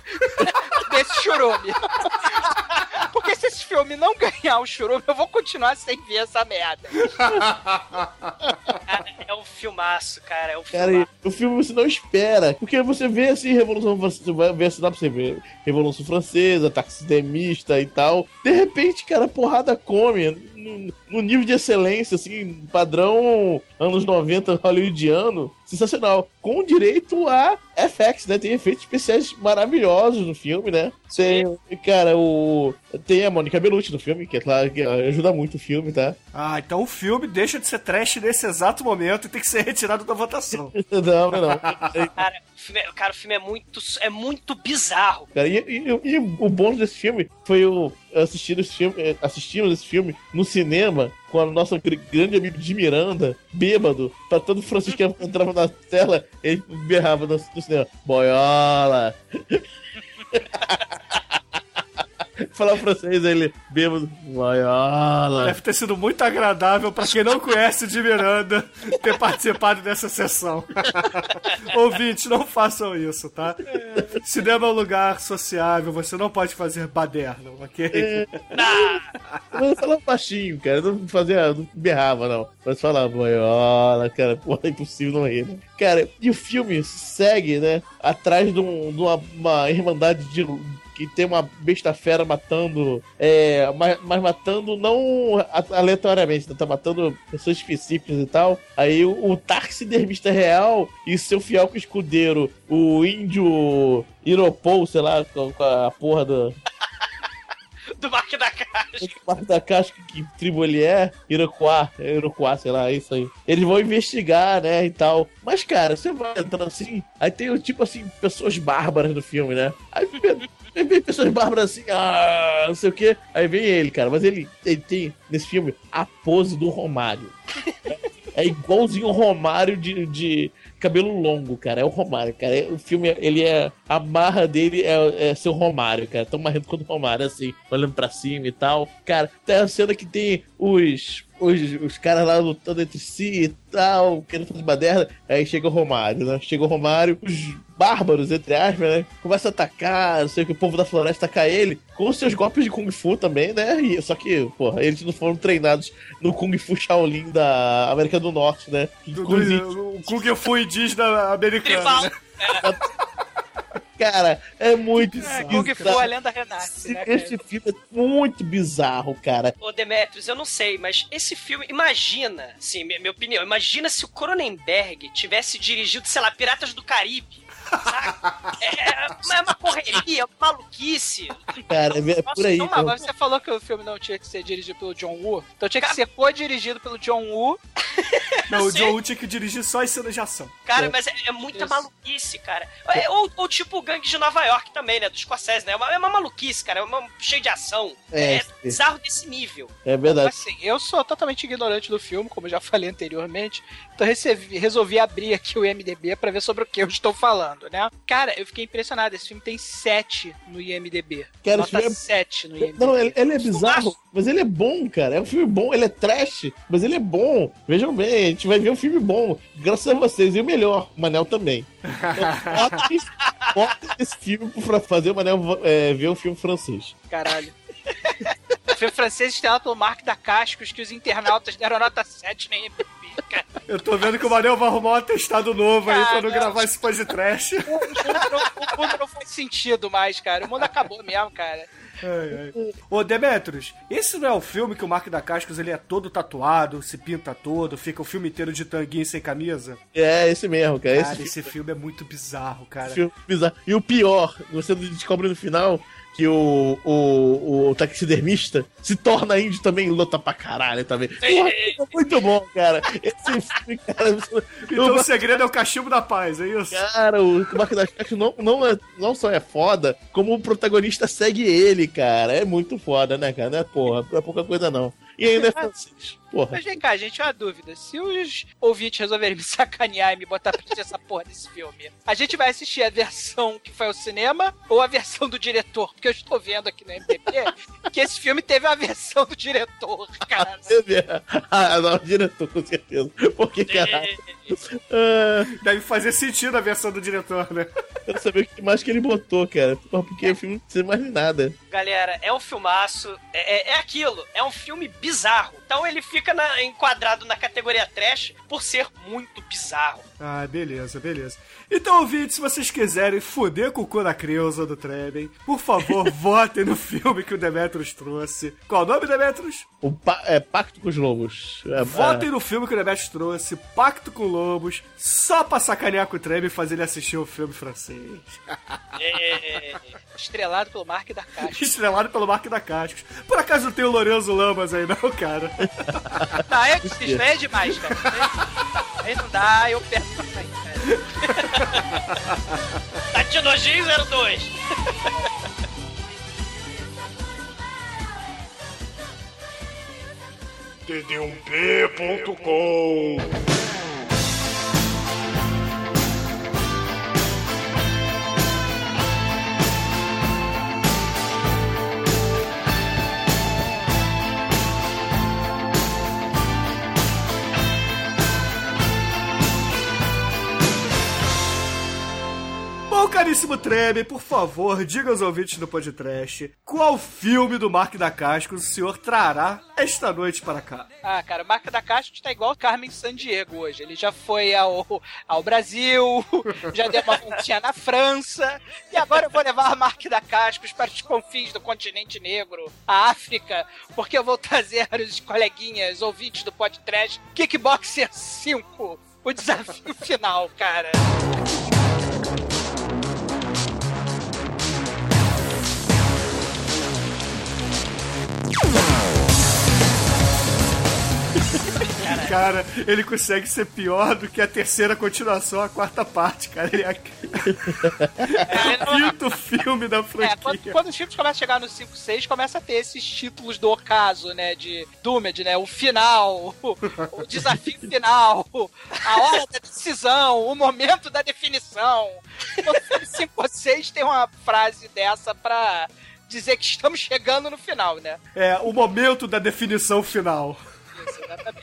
desse churume. Porque se esse filme não ganhar o churume, eu vou continuar sem ver essa merda. Cara, é um filmaço, cara. É um Cara, filmaço. o filme você não espera. Porque você vê assim, Revolução Francesa, você vai ver dá pra você ver Revolução Francesa, taxidermista e tal. De repente, cara, a porrada come. No, no nível de excelência, assim, padrão anos 90 hollywoodiano, sensacional. Com direito a FX, né? Tem efeitos especiais maravilhosos no filme, né? Tem, cara, o. Tem a Mônica Bellucci no filme, que é claro que ajuda muito o filme, tá? Ah, então o filme deixa de ser trash nesse exato momento e tem que ser retirado da votação. Não, não, não. Cara, o filme é, cara, o filme é muito, é muito bizarro. Cara, e, e- e o bônus desse filme foi o assistir esse filme, eh, assistimos esse filme no cinema com a nossa gr- grande amigo de Miranda, bêbado, pra todo Francisco que entrava na tela, ele berrava no, no cinema, boiola! Falar francês, ele bêbado. Loyola. Deve ter sido muito agradável pra quem não conhece de Miranda ter participado dessa sessão. Ouvintes, não façam isso, tá? Cinema é um lugar sociável, você não pode fazer baderno, ok? Eu falava baixinho, cara. Não fazia. Não berrava, não. Mas falava, loyola, cara. Porra, é impossível não rir, né? Cara, e o filme segue, né? Atrás de, um- de uma, uma irmandade de. Que tem uma besta fera matando. É, mas, mas matando não aleatoriamente, né? tá matando pessoas específicas e tal. Aí o, o taxidermista real e seu fiel escudeiro, o índio Iropou, sei lá, com, com a porra do, Do Mark da Caixa. parte da casca que tribo ele é, Iroquois, é Iroquois, sei lá, é isso aí. Eles vão investigar, né, e tal. Mas, cara, você vai entrando assim, aí tem, tipo assim, pessoas bárbaras no filme, né? Aí aí vem pessoas bárbaras assim, ah, não sei o quê. Aí vem ele, cara, mas ele, ele tem, nesse filme, a pose do Romário. É igualzinho o Romário de, de cabelo longo, cara. É o Romário, cara. O filme, ele é. A marra dele é, é ser o Romário, cara. Tão marrento quanto o Romário, assim, olhando pra cima e tal. Cara, tem a cena que tem os. Os, os caras lá lutando entre si e tal, querendo fazer baderna. Aí chega o Romário, né? Chega o Romário, os bárbaros, entre aspas, né? Começa a atacar, não sei o que, o povo da floresta atacar ele, com seus golpes de Kung Fu também, né? E, só que, porra, eles não foram treinados no Kung Fu Shaolin da América do Norte, né? Do, o Kung Fu indígena americano, Tribal. né? Cara, é muito É, Kung Fu, a lenda renasce, né? Esse filme é muito bizarro, cara. Ô, Demetrius, eu não sei, mas esse filme, imagina, sim, minha, minha opinião, imagina se o Cronenberg tivesse dirigido, sei lá, Piratas do Caribe. É, é uma correria, uma maluquice. Cara, é por aí. Então, então. mas você falou que o filme não tinha que ser dirigido pelo John Woo, então tinha que ser co-dirigido pelo John Woo. Não, o. John Woo tinha que dirigir só as cenas de ação. Cara, mas é, é muita Isso. maluquice, cara. É, Ou, ou tipo o Gangue de Nova York também, né? Dos Scorsese, né? É uma, é uma maluquice, cara. É uma, cheio de ação. É, É, bizarro desse nível. É verdade. Assim, eu sou totalmente ignorante do filme, como eu já falei anteriormente, então recebi- resolvi abrir aqui o IMDB pra ver sobre o que eu estou falando, né? Cara, eu fiquei impressionado, esse filme tem 7 no IMDB. Cara, Nota filme é- 7 no IMDB. Não, ele, ele é bizarro, mas ele é bom, cara. É um filme bom, ele é trash, mas ele é bom. Vejam bem, a gente vai ver um filme bom. Graças a vocês. E o melhor, o Manel também. Então, botem- botem esse filme pra fazer o Manel é, ver um filme francês. Caralho. O filme francês estrelado pelo Mark da Cascos, que os internautas deram nota 7 no IMDB, cara. Eu tô vendo que o Manel vai arrumar um atestado novo aí pra não Cara. gravar esse pós de trash. O mundo, não, o mundo não faz sentido mais, cara. O mundo acabou mesmo, cara. Ai, ai. Ô, Demetrius, esse não é o filme que o Mark da Cascos ele é todo tatuado, se pinta todo, fica o filme inteiro de tanguinho sem camisa? É, esse mesmo, cara. Cara, Esse esse filme é muito bizarro, cara. filme bizarro. E o pior, você descobre no final que o, o, o taxidermista se torna índio também e luta pra caralho também. Porra, é muito bom, cara. Esse filme, cara. Então o- segredo é o cachimbo da paz, é isso? Cara, o Marco das Caixas não, não, é, não só é foda, como o protagonista segue ele, cara. É muito foda, né, cara? Não é porra, não é pouca coisa não. E ainda é francês. Porra. Mas vem cá, gente, uma dúvida. Se os ouvintes resolverem me sacanear e me botar pra assistir essa porra desse filme, a gente vai assistir a versão que foi ao cinema ou a versão do diretor? Porque eu estou vendo aqui no MDB que esse filme teve a versão do diretor, cara. Ah, não, diretor, com certeza. Porque, caralho. Ah, Deve fazer sentido a versão do diretor, né? Quero saber o que mais que ele botou, cara. Porque o filme não precisa mais de nada. Galera, é um filmaço, é, é- é aquilo, é um filme bizarro. Então ele fica na- enquadrado na categoria trash por ser muito bizarro. Ah, beleza, beleza. Então, ouvintes, se vocês quiserem foder com o cu da Creuza do Tremem, por favor, votem no filme que o Demetrius trouxe. Qual o nome, Demetrius? O pa- é, Pacto com os Lobos. É, Votem no filme que o Demetrius trouxe, Pacto com Lobos, só pra sacanear com o Tremem e fazer ele assistir o filme francês. É, Estrelado pelo Mark da Caixa. Estrelado pelo Mark da Cascos. Por acaso não tem o Lorenzo Lamas aí, não, cara? Tá, é, isso aí é demais, cara. Aí, aí não dá, eu perco Tatinojinho 02. td1p.com caríssimo Treme, por favor, diga aos ouvintes do podcast qual filme do Mark da Casca o senhor trará esta noite para cá. Ah, cara, o Marca da Caixa tá igual o Carmen Sandiego hoje. Ele já foi ao, ao Brasil, já deu uma voltinha na França, e agora eu vou levar a Marca da Cascos para os confins do continente negro, a África, porque eu vou trazer os coleguinhas, ouvintes do podcast, Kickboxer 5, o desafio final, cara. Cara, ele consegue ser pior do que a terceira continuação, a quarta parte, cara. Ele é, é o quinto filme da É, franquia. quando, quando os filmes começam a chegar no 5, 6, começa a ter esses títulos do ocaso, né? De Doomed, né? O final, o, o desafio final, a hora da decisão, o momento da definição. Filme 5 ou 6 tem uma frase dessa pra dizer que estamos chegando no final, né? É, o momento da definição final. Isso, exatamente.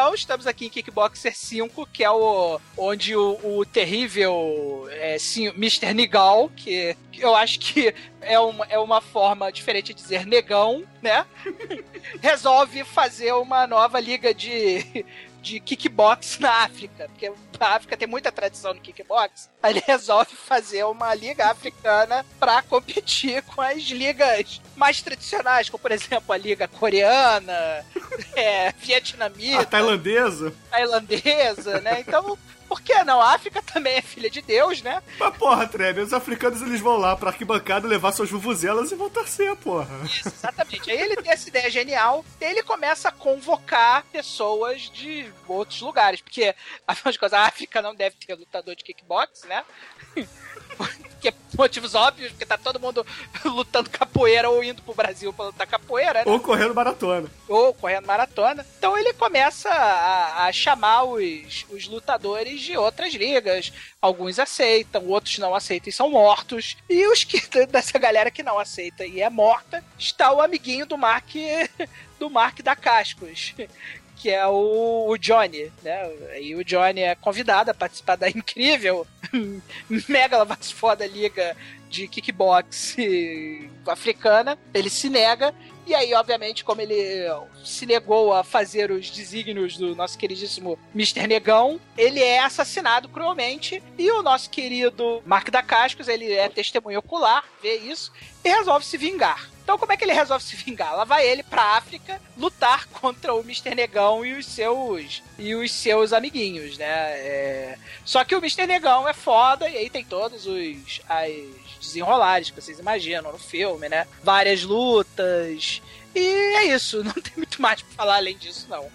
Então, estamos aqui em Kickboxer 5, que é o onde o, o terrível é, sim, Mr. Nigal, que, que eu acho que é uma, é uma forma diferente de dizer negão, né? Resolve fazer uma nova liga de, de kickbox na África, porque a África tem muita tradição no kickbox. Aí ele resolve fazer uma liga africana pra competir com as ligas mais tradicionais, como por exemplo a liga coreana, é, A vietnamita, tailandesa. tailandesa, né? Então, por que não? A África também é filha de Deus, né? Mas porra, Treme, os africanos eles vão lá pra arquibancada levar suas vuvuzelas e vão torcer, porra. Isso, exatamente. Aí ele tem essa ideia genial, e ele começa a convocar pessoas de outros lugares, porque, afinal de contas, a África não deve ter lutador de kickbox, né? Porque, por motivos óbvios, porque tá todo mundo lutando capoeira ou indo pro Brasil pra lutar capoeira, né? Ou correndo maratona. ou correndo maratona. Então ele começa a, a chamar os, os lutadores de outras ligas. Alguns aceitam, outros não aceitam e são mortos. E os que dessa galera que não aceita e é morta, está o amiguinho do Mark do Mark da Cascos. Que é o, o Johnny, né? E o Johnny é convidado a participar da incrível Mega mais foda liga de kickbox africana. Ele se nega e aí, obviamente, como ele se negou a fazer os desígnios do nosso queridíssimo Mr. Negão, ele é assassinado cruelmente. E o nosso querido Mark da Cascos, ele é testemunho ocular, vê isso, e resolve se vingar. Então, como é que ele resolve se vingar? Lá vai ele pra África lutar contra o Mr. Negão e os seus e os seus amiguinhos, né? É, Só que o Mr. Negão é foda e aí tem todos os as desenrolares que vocês imaginam no filme, né? Várias lutas. E é isso, não tem muito mais pra falar além disso, não.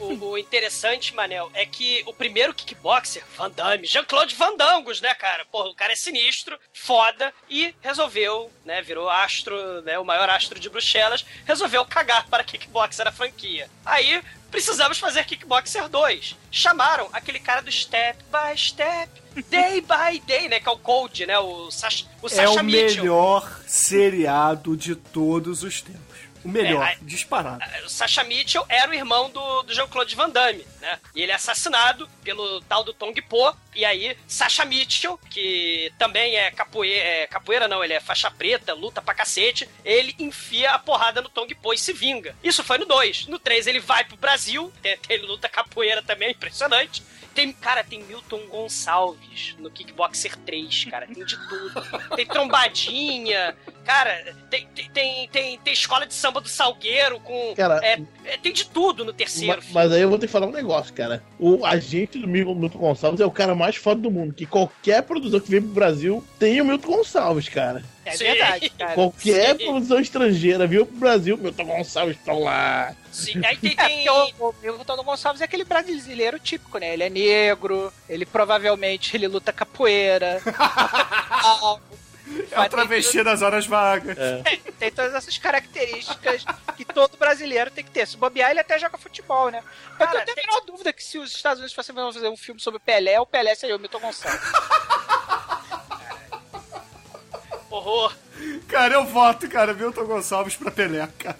O, o interessante, Manel, é que o primeiro kickboxer, Van Damme, Jean-Claude Van Dangos, né, cara? Porra, o cara é sinistro, foda, e resolveu, né, virou astro, né, o maior astro de Bruxelas, resolveu cagar para kickboxer da franquia. Aí, precisamos fazer Kickboxer 2. Chamaram aquele cara do Step by Step, Day by Day, né, que é o Cold, né, o Sasha, o É Sasha o Mitchell. melhor seriado de todos os tempos. O melhor, É, a- disparado. O Sasha Mitchell era o irmão do, do Jean-Claude Van Damme, né? E ele é assassinado pelo tal do Tong Po. E aí, Sasha Mitchell, que também é capoeira, é capoeira não, ele é faixa preta, luta pra cacete, ele enfia a porrada no Tong Po e se vinga. Isso foi no 2. No 3 ele vai pro Brasil, tem, tem- ele luta capoeira também, impressionante. Tem, cara, tem Milton Gonçalves no Kickboxer 3, cara. Tem de tudo. Tem trombadinha. Cara, tem, tem, tem, tem, escola de samba do Salgueiro com. Cara, é, é, tem de tudo no terceiro Ma- filme. Mas aí eu vou ter que falar um negócio, cara. O agente do Mil- Milton Gonçalves é o cara mais foda do mundo. Que qualquer produtor que vem pro Brasil tem o Milton Gonçalves, cara. É Sim. verdade, cara. Qualquer sim. produção estrangeira viu pro Brasil, Milton Gonçalves tá lá. Sim, aí tem. É, tem... porque o, o Milton Gonçalves é aquele brasileiro típico, né? Ele é negro, ele provavelmente ele luta capoeira. É o travesti das horas vagas. tem todas essas características que todo brasileiro tem que ter. Se bobear, ele até joga futebol, né? Eu Cara, não tenho a menor dúvida que se os Estados Unidos fossem fazer um filme sobre Pelé, o Pelé seria o Milton Gonçalves. Horror. Cara, eu voto, cara, Milton Gonçalves pra Pelé, cara.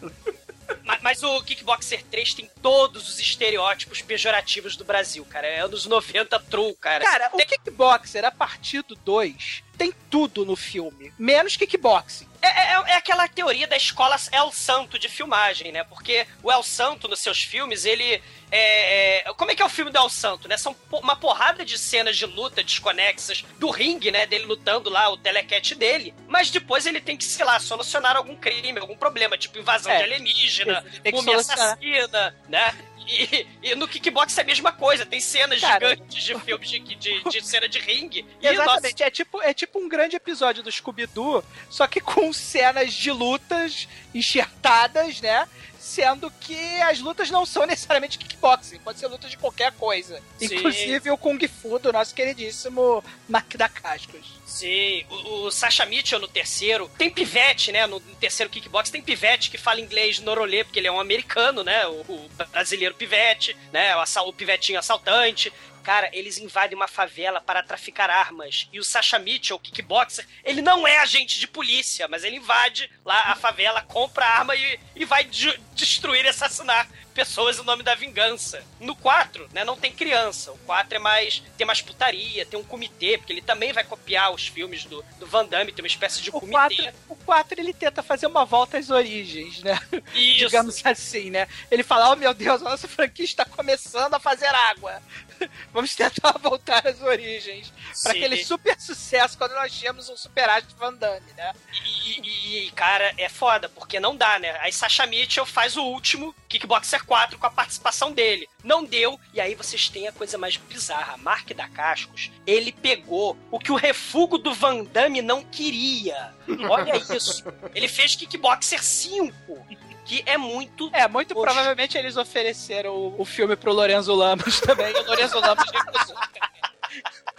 Ma- Mas, o Kickboxer 3 tem todos os estereótipos pejorativos do Brasil, cara. É anos 90 true, cara. Cara, o Kickboxer, a partir do 2, tem tudo no filme, menos kickboxing. É, é- é aquela teoria da escola El Santo de filmagem, né? Porque o El Santo, nos seus filmes, ele. É, é- como é que é o filme do El Santo, né? São uma porrada de cenas de luta desconexas do ringue, né? Dele lutando lá, o telecat dele. Mas depois ele tem que, sei lá, solucionar algum crime, algum problema, tipo invasão É. de alienígena, múmia assassina, né? E, e no kickbox é a mesma coisa, tem cenas Cara. gigantes de filmes de, de, de cena de ringue. E, nossa, Exatamente, é tipo, é tipo um grande episódio do Scooby-Doo, só que com cenas de lutas enxertadas, né? Sendo que as lutas não são necessariamente kickboxing, pode ser lutas de qualquer coisa. Sim. Inclusive o Kung Fu do nosso queridíssimo Mark da Cascos. Sim, o, o Sasha Mitchell no terceiro. Tem pivete, né? No, no terceiro kickbox tem pivete que fala inglês norolê, porque ele é um americano, né? O, o brasileiro pivete, né? O, o pivetinho assaltante. Cara, eles invadem uma favela para traficar armas. E o Sasha Mitchell, o kickboxer, ele não é agente de polícia, mas ele invade lá a favela, compra a arma e, e vai de- destruir e assassinar pessoas em nome da vingança. No 4, né, não tem criança. O 4 é mais. tem mais putaria, tem um comitê, porque ele também vai copiar os filmes do, do Van Damme, tem uma espécie de O comitê. 4, o 4 ele tenta fazer uma volta às origens, né? Isso. Digamos assim, né? Ele fala: Oh meu Deus, a nossa franquia está começando a fazer água. Vamos tentar voltar às origens. Para aquele super sucesso quando nós tínhamos um super astro Van Damme, né? E, e- e, cara, é foda, porque não dá, né? Aí Sasha Mitchell faz o último Kickboxer 4 com a participação dele. Não deu, e aí vocês têm a coisa mais bizarra. Mark da Cascos, ele pegou o que o refugo do Van Damme não queria. Olha isso. Ele fez Kickboxer 5, que é muito... É, muito Poxa. provavelmente eles ofereceram o, o filme pro Lorenzo Lamas também. E o Lorenzo Lamas recusou.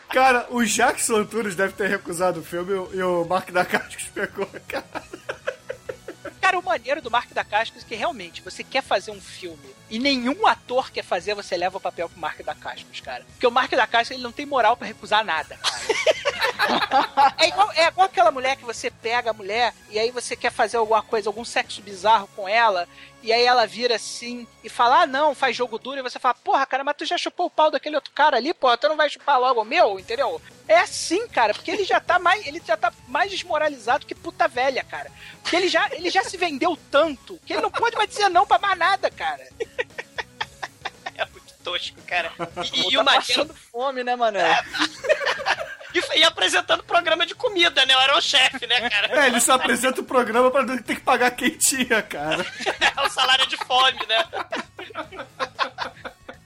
Cara, o Jackson Antunes deve ter recusado o filme e o- Mark da Cascos pegou, cara. Cara, o maneiro do Mark da Cascos é que realmente você quer fazer um filme e nenhum ator quer fazer, você leva o papel pro Mark da Cascos, cara. Porque o Mark da Cascos ele não tem moral pra recusar nada, cara. é, igual, é igual aquela mulher que você pega a mulher e aí você quer fazer alguma coisa, algum sexo bizarro com ela. E aí ela vira assim e fala: Ah, não, faz jogo duro. E você fala: Porra, cara, mas tu já chupou o pau daquele outro cara ali, pô, tu não vai chupar logo o meu, entendeu? É assim, cara, porque ele já tá mais, ele já tá mais desmoralizado que puta velha, cara. Porque ele já, ele já se vendeu tanto que ele não pode mais dizer não pra mais nada, cara. É muito tosco, cara. E, e tá o passando fome, né, mano? E, e apresentando programa de comida, né? Eu era o chefe, né, cara? É, ele só apresenta o programa pra não ter que pagar quentinha, cara. É o salário de fome, né?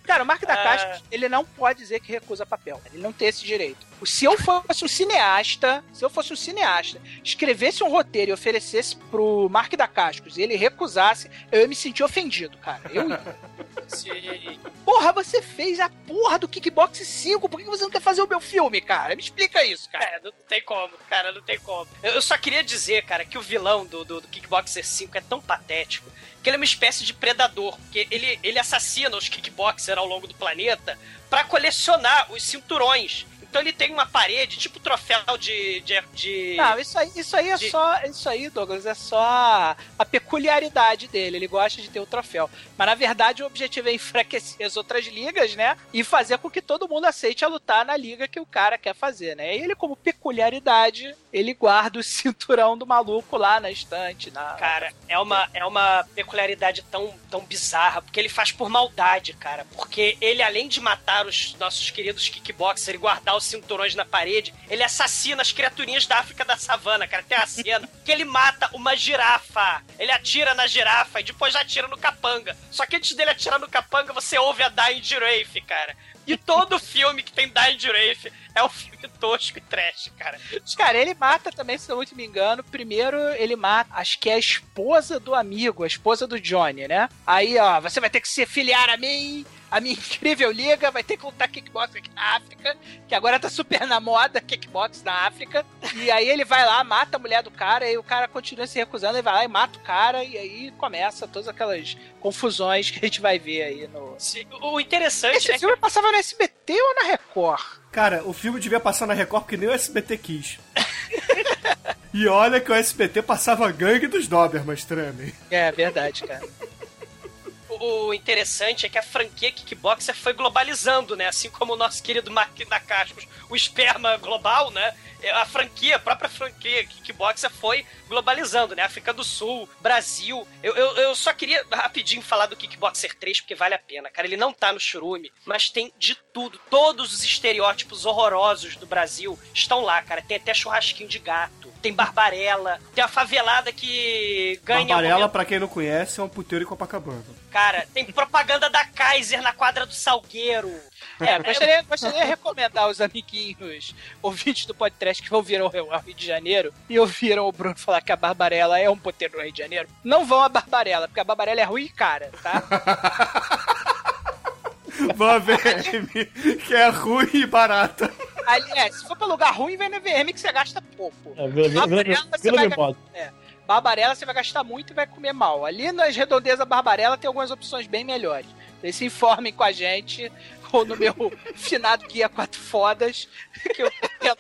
Cara, o Mark da Ah. Cascos, ele não pode dizer que recusa papel. Ele não tem esse direito. Se eu fosse um cineasta, se eu fosse um cineasta, escrevesse um roteiro e oferecesse pro Mark da Cascos e ele recusasse, eu ia me sentir ofendido, cara. Eu ia. Sim. Porra, você fez a porra do Kickbox 5, por que você não quer fazer o meu filme, cara? Me explica isso, cara. É, não tem como, cara, não tem como. Eu, só queria dizer, cara, que o vilão do, do, do Kickboxer 5 é tão patético que ele é uma espécie de predador, porque ele, ele assassina os kickboxers ao longo do planeta pra colecionar os cinturões. Então ele tem uma parede, tipo troféu de. de, de- Não, isso aí, isso aí é de- só. Isso aí, Douglas, é só a, peculiaridade dele. Ele gosta de ter o troféu. Mas na verdade o objetivo é enfraquecer as outras ligas, né? E fazer com que todo mundo aceite a lutar na liga que o cara quer fazer, né? E ele, como peculiaridade, ele guarda o cinturão do maluco lá na estante. Na... Cara, é uma, é uma peculiaridade tão, tão bizarra, porque ele faz por maldade, cara. Porque ele, além de matar os nossos queridos kickboxers e guardar os cinturões na parede, ele assassina as criaturinhas da África da savana, cara. Tem a cena que ele mata uma girafa. Ele atira na girafa e depois atira no capanga. Só que antes dele atirar no capanga, você ouve a Dying Giraffe, cara. E todo filme que tem Dying Giraffe é um filme tosco e trash, cara. Cara, ele mata também, se eu não me engano. Primeiro, ele mata, acho que é a esposa do amigo, a esposa do Johnny, né? Aí, ó, você vai ter que se filiar a mim, a minha incrível liga, vai ter que lutar kickbox aqui na África, que agora tá super na moda, kickbox na África. E aí ele vai lá, mata a mulher do cara, e o cara continua se recusando, ele vai lá e mata o cara, e aí começa todas aquelas confusões que a gente vai ver aí no. O interessante Esse é que filme passava no SBT ou na Record? Cara, o filme devia passar na Record porque nem o SBT quis. e olha que o SBT passava gangue dos Dobermans, tremem. É verdade, cara. O interessante é que a franquia Kickboxer foi globalizando, né? Assim como o nosso querido Mark da Cascos, o esperma global, né? A franquia, a própria franquia Kickboxer foi globalizando, né? África do Sul, Brasil. Eu, eu, eu só queria rapidinho falar do Kickboxer 3, porque vale a pena, cara. Ele não tá no churume, mas tem de tudo. Todos os estereótipos horrorosos do Brasil estão lá, cara. Tem até churrasquinho de gato, tem Barbarella, tem a favelada que ganha. Barbarella, momento- pra quem não conhece, é um puteiro em Copacabana. Cara, tem propaganda da Kaiser na quadra do Salgueiro. É, gostaria, gostaria de recomendar aos amiguinhos ouvintes do podcast que ouviram o Rio de Janeiro e ouviram o Bruno falar que a Barbarella é um poteiro no Rio de Janeiro. Não vão a Barbarella, porque a Barbarella é ruim e cara, tá? Vã VM, que é ruim e barata. Aliás, se for pra lugar ruim, vem no VM que você gasta pouco. É, Vila, Barbarella, você vai. É. Barbarella você vai gastar muito e vai comer mal. Ali nas redondezas da Barbarella tem algumas opções bem melhores. Vocês se informem com a gente ou no meu finado guia quatro fodas que eu tô tendo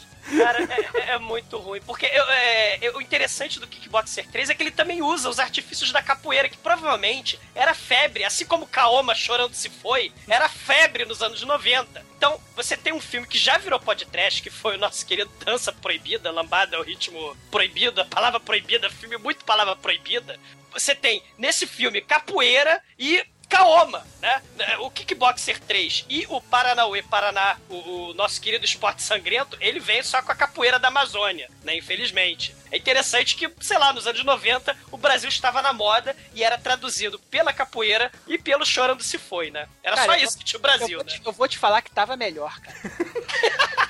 a retirar. Ah, é. Cara, é, é muito ruim. Porque eu- é, é, o interessante do Kickboxer 3 é que ele também usa os artifícios da capoeira, que provavelmente era febre, assim como Kaoma Chorando Se Foi, era febre nos anos 90. Então, você tem um filme que já virou podcast, que foi o nosso querido Dança Proibida, Lambada é o ritmo proibido, a palavra proibida, filme muito palavra proibida. Você tem, nesse filme, capoeira e Kaoma, né? O Kickboxer 3 e o Paranauê Paraná, o, o nosso querido esporte sangrento, ele vem só com a capoeira da Amazônia, né? Infelizmente. É interessante que, sei lá, nos anos 90, o Brasil estava na moda e era traduzido pela capoeira e pelo Chorando Se Foi, né? Era Cara, só isso que tinha o Brasil, eu vou, né? te, eu vou te falar que tava melhor, cara.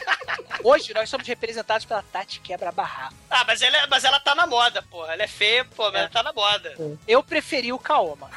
Hoje nós somos representados pela Tati Quebra Barraco. Ah, mas ela, é- mas ela tá na moda, porra. Ela é feia, pô, mas É. ela tá na moda. Eu preferi o Kaoma.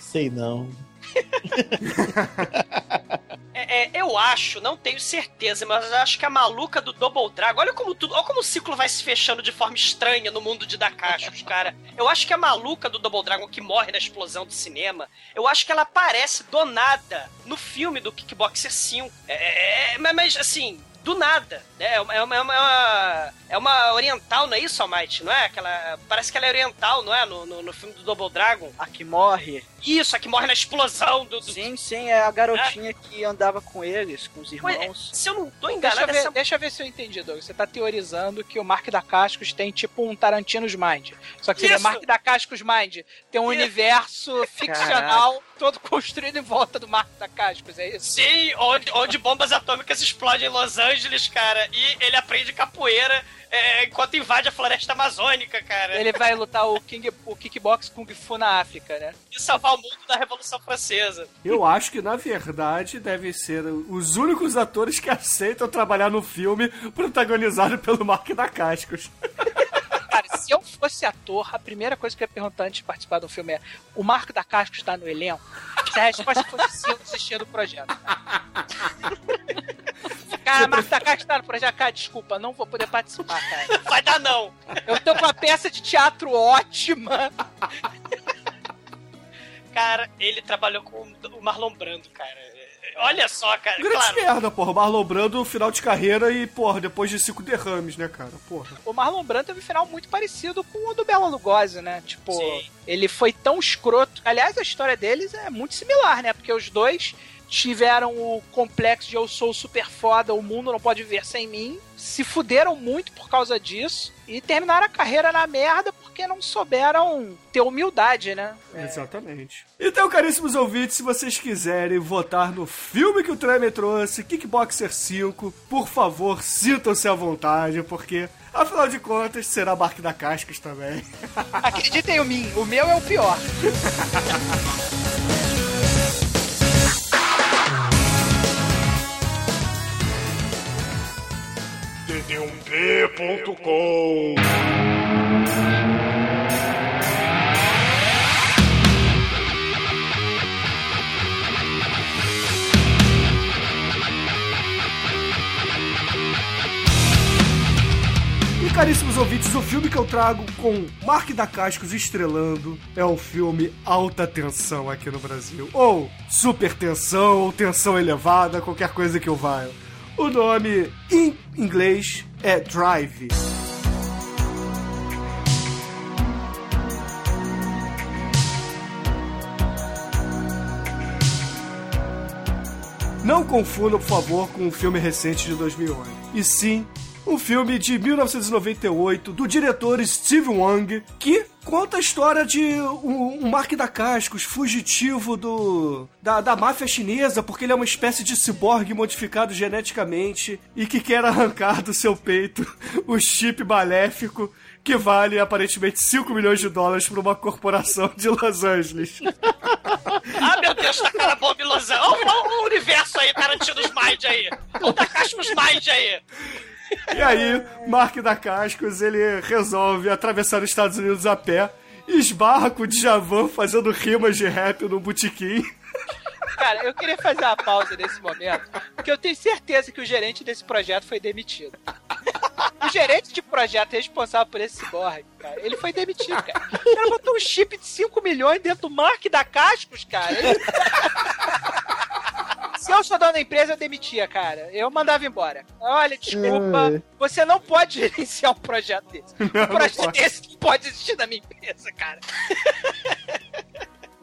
Sei não. É, é, eu acho, não tenho certeza, mas acho que a maluca do Double Dragon, olha como tudo, olha como o ciclo vai se fechando de forma estranha no mundo de Dakashos, cara. Eu acho que a maluca do Double Dragon que morre na explosão do cinema, eu acho que ela aparece do nada no filme do Kickboxer 5. É, é, é, mas, assim, do nada, né? É uma, é uma, é uma, é uma oriental, não é isso, Almighty? Não é? Aquela, parece que ela é oriental, não é? No, no, no filme do Double Dragon. A que morre. Isso, a que morre na explosão do... do... Sim, sim, é a garotinha que andava com eles, com os Ué, irmãos. se eu não tô Deixa enganado, eu, ver, essa deixa eu ver se eu entendi, Doug. Você tá teorizando que o Mark da Cascos tem tipo um Tarantino's Mind. Só que seria Isso. Mark da Cascos Mind. Tem um Isso. universo ficcional todo construído em volta do Mark da Cascos, é isso? Sim, onde, onde bombas atômicas explodem em Los Angeles, cara, e ele aprende capoeira é, enquanto invade a floresta amazônica, cara, Ele vai lutar o, King, o Kickbox Kung Fu na África, né? e salvar o mundo da Revolução Francesa. Eu acho que, na verdade, devem ser os únicos atores que aceitam trabalhar no filme protagonizado pelo Mark da Cascos. Se eu fosse ator, a primeira coisa que eu ia perguntar antes de participar do filme é: o Marco da Cascos está no elenco? Se a resposta fosse sim, eu desistia do projeto. Cara, Marco da Cascos tá no projeto. Cara, desculpa, não vou poder participar, cara. Vai dar não. Eu tô com uma peça de teatro ótima. Cara, ele trabalhou com o Marlon Brando, cara. Olha só, cara, Grande claro. merda, porra. Marlon Brando, final de carreira e, porra, depois de cinco derrames, né, cara? Porra. O Marlon Brando teve um final muito parecido com o do Bela Lugosi, né? Tipo, Sim. ele foi tão escroto. Aliás, a história deles é muito similar, né? Porque os dois tiveram o complexo de eu sou super foda, o mundo não pode viver sem mim. Se fuderam muito por causa disso e terminaram a carreira na merda porque não souberam ter humildade, né? Exatamente. Então, caríssimos ouvintes, se vocês quiserem votar no filme que o Treme trouxe, Kickboxer 5, por favor, sintam-se à vontade, porque, afinal de contas, será Mark da Cascas também. Acreditem em mim, o meu é o pior. td1p.com E, caríssimos ouvintes, o filme que eu trago com Mark da Cascos estrelando é o filme Alta Tensão aqui no Brasil. Ou Super Tensão, ou Tensão Elevada, qualquer coisa que eu vá. O nome em inglês é Drive. Não confunda, por favor, com um filme recente de 2008. E sim um filme de 1998 do diretor Steve Wang, que conta a história de um, um Mark da Cascos, fugitivo do da, da máfia chinesa, porque ele é uma espécie de ciborgue modificado geneticamente e que quer arrancar do seu peito o chip maléfico que vale aparentemente 5 milhões de dólares para uma corporação de Los Angeles. Ah, meu Deus, tá cara bomba em Los Angeles. Olha o- universo aí, Tarantino Mind aí. O Takashimos Mind aí. E aí, Mark da Cascos, ele resolve atravessar os Estados Unidos a pé, esbarra com o Djavan fazendo rimas de rap no botequim. Cara, eu queria fazer uma pausa nesse momento, porque eu tenho certeza que o gerente desse projeto foi demitido. O gerente de projeto responsável por esse ciborgue, cara, ele foi demitido, cara. O cara botou um chip de 5 milhões dentro do Mark da Cascos, cara. Ele- Se eu sou dono da empresa, eu demitia, cara. Eu mandava embora. Olha, desculpa, você não pode gerenciar um projeto desse. Um não projeto pode. desse não pode existir na minha empresa, cara.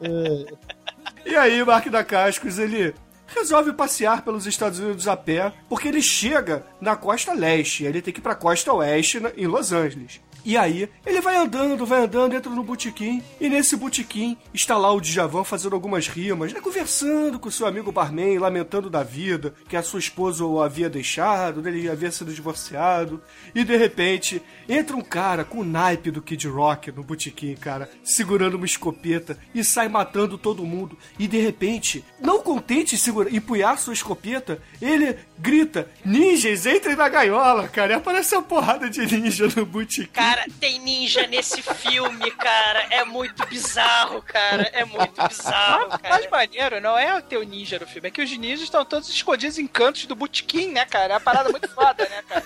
E aí, Mark da Cascos, ele resolve passear pelos Estados Unidos a pé, porque ele chega na costa leste, ele tem que ir pra costa oeste, na- em Los Angeles. E aí, ele vai andando, vai andando, entra no botequim, e nesse botequim está lá o Djavan fazendo algumas rimas, né, conversando com seu amigo barman, lamentando da vida, que a sua esposa o havia deixado, né, ele havia sido divorciado, e de repente, entra um cara com o naipe do Kid Rock no botequim, cara, segurando uma escopeta, e sai matando todo mundo, e de repente, não contente em segura, empunhar sua escopeta, ele grita, ninjas, entrem na gaiola, cara, e aparece uma porrada de ninja no botequim. Cara, tem ninja nesse filme, cara. É muito bizarro, cara. É muito bizarro, Mas cara. maneiro não é ter o ninja no filme, é que os ninjas estão todos escondidos em cantos do botequim, né, cara? É uma parada muito foda, né, cara?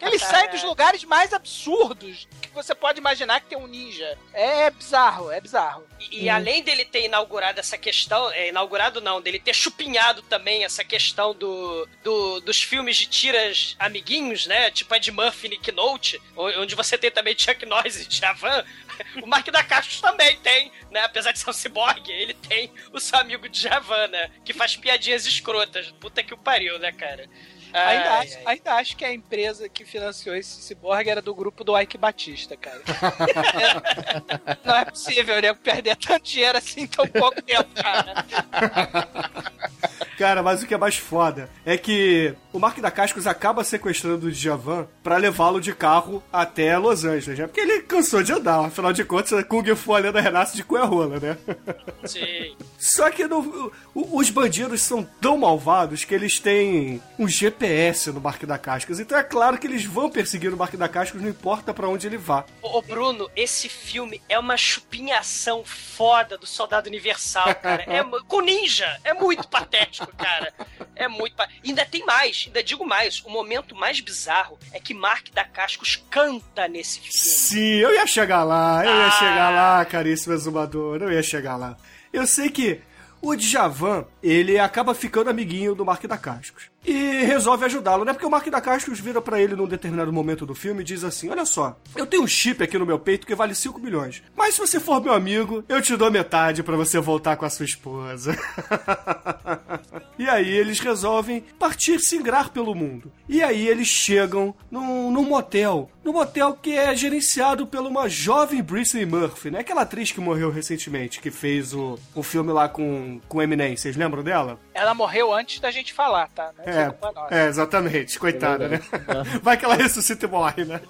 Eles saem dos lugares mais absurdos que você pode imaginar que tem um ninja. É bizarro, é bizarro. E, e além dele ter inaugurado essa questão, é, inaugurado não, dele ter chupinhado também essa questão do, do- dos filmes de tiras amiguinhos, né? Tipo Ed Murphy e Nick Note, onde você tem também Chuck Norris e Javan. O Mark da Cascos também tem, né? Apesar de ser um ciborgue, ele tem o seu amigo Javan, né? Que faz piadinhas escrotas. Puta que o pariu, né, cara? Ai, ainda, ai, acho, ai. ainda acho que a empresa que financiou esse ciborgue era do grupo do Ike Batista, cara. Não é possível, né? Perder tanto dinheiro assim em tão pouco tempo, cara. Cara, mas o que é mais foda é que o Mark da Cascos acaba sequestrando o Djavan pra levá-lo de carro até Los Angeles, né? Porque ele cansou de andar, afinal de contas, Kung Fu a lenda renasce de Cuerrola, né? Sim. Só que no- os bandidos são tão malvados que eles têm um GPS no Mark da Cascos. Então é claro que eles vão perseguir o Mark da Cascos, não importa pra onde ele vá. Ô, ô, Bruno, esse filme é uma chupinhação foda do Soldado Universal, cara. É, com ninja. É muito patético, cara. É muito. Pa... Ainda tem mais, ainda digo mais. O momento mais bizarro é que Mark da Cascos canta nesse filme. Sim, eu ia chegar lá, eu ia Ah. chegar lá, caríssimo exumador, eu ia chegar lá. Eu sei que o Djavan, ele acaba ficando amiguinho do Mark da Cascos. E resolve ajudá-lo, né? Porque o Mark da Cascos vira pra ele num determinado momento do filme e diz assim: Olha só, eu tenho um chip aqui no meu peito que vale 5 milhões. Mas se você for meu amigo, eu te dou metade pra você voltar com a sua esposa. e aí eles resolvem partir singrar pelo mundo. E aí eles chegam num, num motel. Num motel que é gerenciado por uma jovem Britney Murphy, né? Aquela atriz que morreu recentemente, que fez o, o filme lá com, com Eminem. Vocês lembram dela? Ela morreu antes da gente falar, tá? Não nossa. É, é, exatamente. Coitada, né? Vai que ela ressuscita e morre, né?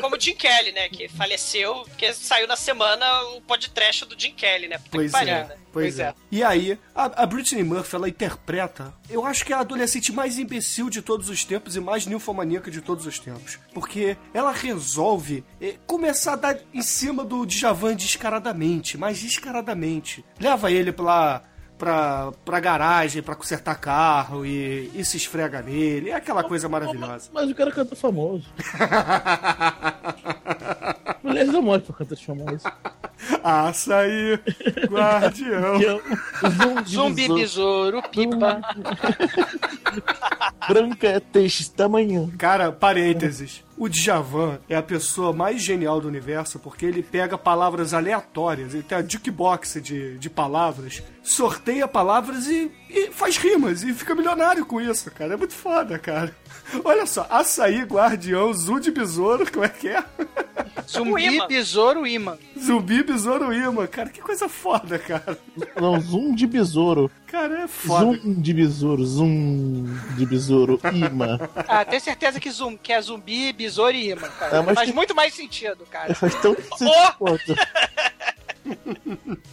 Como o Jim Kelly, né? Que faleceu, porque saiu na semana o podcast do Jim Kelly, né? Puta que Pois pariu, é. né? Pois é. E aí, a, a Britney Murphy, ela interpreta, eu acho que é a adolescente mais imbecil de todos os tempos e mais ninfomaníaca de todos os tempos. Porque ela resolve eh, começar a dar em cima do Djavan descaradamente, mas descaradamente. Leva ele pra, pra, pra garagem pra consertar carro e, e se esfrega nele. É aquela coisa maravilhosa. Mas o cara canta famoso. Mulheres não cantar famoso. Açaí, guardião. Zumbi, besouro, pipa. branca é deste tamanho. Cara, parênteses. O Djavan é a pessoa mais genial do universo porque ele pega palavras aleatórias, ele tem a jukebox de, de palavras, sorteia palavras e, e faz rimas e fica milionário com isso, cara. É muito foda, cara. Olha só, açaí, guardião, zu de besouro, como é que é? Zumbi, besouro, imã. Zumbi, besouro, imã. Cara, que coisa foda, cara. Não, zoom de besouro. Cara, é foda. Zoom de besouro, zoom de besouro, imã. Ah, tenho certeza que, zum, que é zumbi, besouro e imã, cara. É, mas Faz tem- muito mais sentido, cara. Faz tão Oh!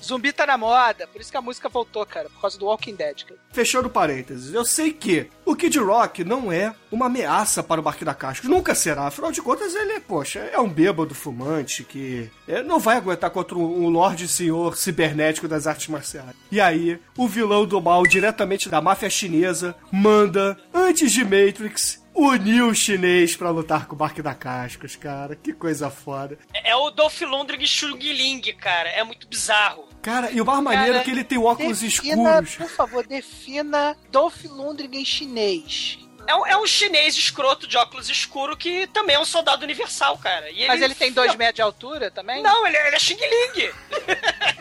Zumbi tá na moda, por isso que a música voltou, cara, por causa do Walking Dead. Cara. Fechando parênteses, eu sei que o Kid Rock não é uma ameaça para o Barque da Cascos, nunca será. Afinal de contas, ele, poxa, é um bêbado fumante que é, não vai aguentar contra um Lorde Senhor cibernético das artes marciais. E aí, o vilão do mal, diretamente da máfia chinesa, manda, antes de Matrix, unir o chinês pra lutar com o Barque da Cascos, cara. Que coisa foda. É o Dolph Lundgren Xung Ling, cara. É muito bizarro. Cara, e o mais maneiro Cara, é que ele tem óculos Defina, escuros. por favor, defina Dolph Lundgren chinês. É um, é um chinês escroto de óculos escuro que também é um soldado universal, cara. E Mas ele tem dois metros de altura também? Não, ele, é- ele é Xing Ling.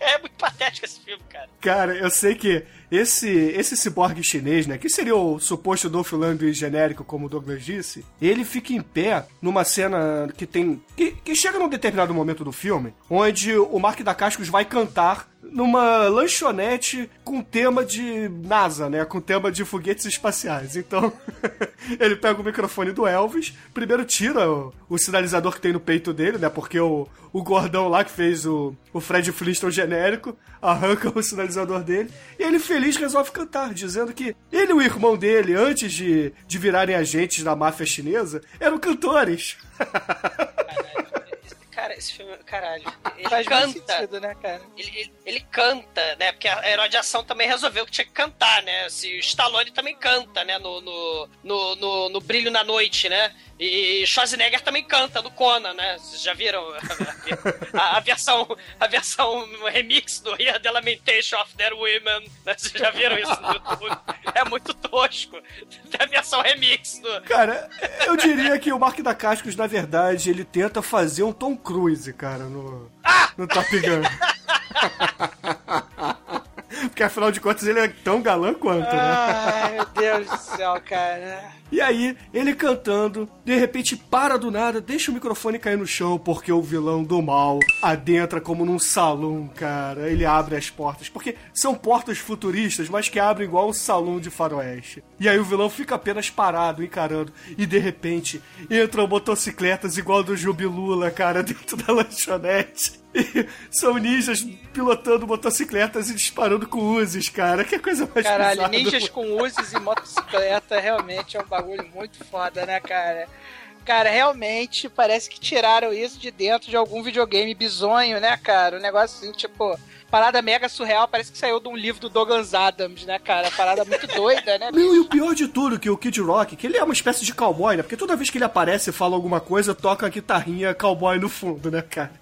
é muito patético esse filme, cara. Cara, eu sei que esse esse ciborgue chinês, né, que seria o suposto Dolph Lundgren genérico, como o Douglas disse, ele fica em pé numa cena que tem... que, que chega num determinado momento do filme, onde o Mark da Cascos vai cantar numa lanchonete com tema de NASA, né? Com tema de foguetes espaciais. Então, ele pega o microfone do Elvis, primeiro tira o, o sinalizador que tem no peito dele, né? Porque o, o gordão lá que fez o, o Fred Flintstone genérico arranca o sinalizador dele e ele feliz resolve cantar, dizendo que ele e o irmão dele, antes de, de virarem agentes da máfia chinesa, eram cantores. Esse filme, caralho. Ele Faz canta. sentido, né, cara? Ele, ele- ele canta, né? Porque a herói de ação também resolveu que tinha que cantar, né? Se o Stallone também canta, né? No, no, no, no- no Brilho na Noite, né? E Schwarzenegger também canta no Conan, né? Vocês já viram a, a- a versão, a versão remix do Here the Lamentation of Their Women? né? Vocês já viram isso no YouTube? É muito tosco. Tem a versão remix do... Cara, eu diria que o Mark da Cascos, na verdade, ele tenta fazer um Tom Cruise, cara, no, no Top Gun. Porque afinal de contas ele é tão galã quanto, né? Ai, meu Deus do céu, cara. E aí, ele cantando, de repente para do nada, deixa o microfone cair no chão, porque o vilão do mal adentra como num salão, cara. Ele abre as portas, porque são portas futuristas, mas que abrem igual um salão de faroeste. E aí o vilão fica apenas parado, encarando, e de repente entram motocicletas igual do Jubilula, cara, dentro da lanchonete. E são ninjas pilotando motocicletas e disparando com uzes, cara. Que coisa mais Caralho, bizarra ninjas com uses e motocicleta realmente é um bagulho muito foda, né, cara? Cara, realmente parece que tiraram isso de dentro de algum videogame bizonho, né, cara? Um negócio assim, tipo, parada mega surreal, parece que saiu de um livro do Douglas Adams, né, cara? Parada muito doida, né? Não, e o pior de tudo, que o Kid Rock, que ele é uma espécie de cowboy, né? Porque toda vez que ele aparece e fala alguma coisa, toca a guitarrinha cowboy no fundo, né, cara?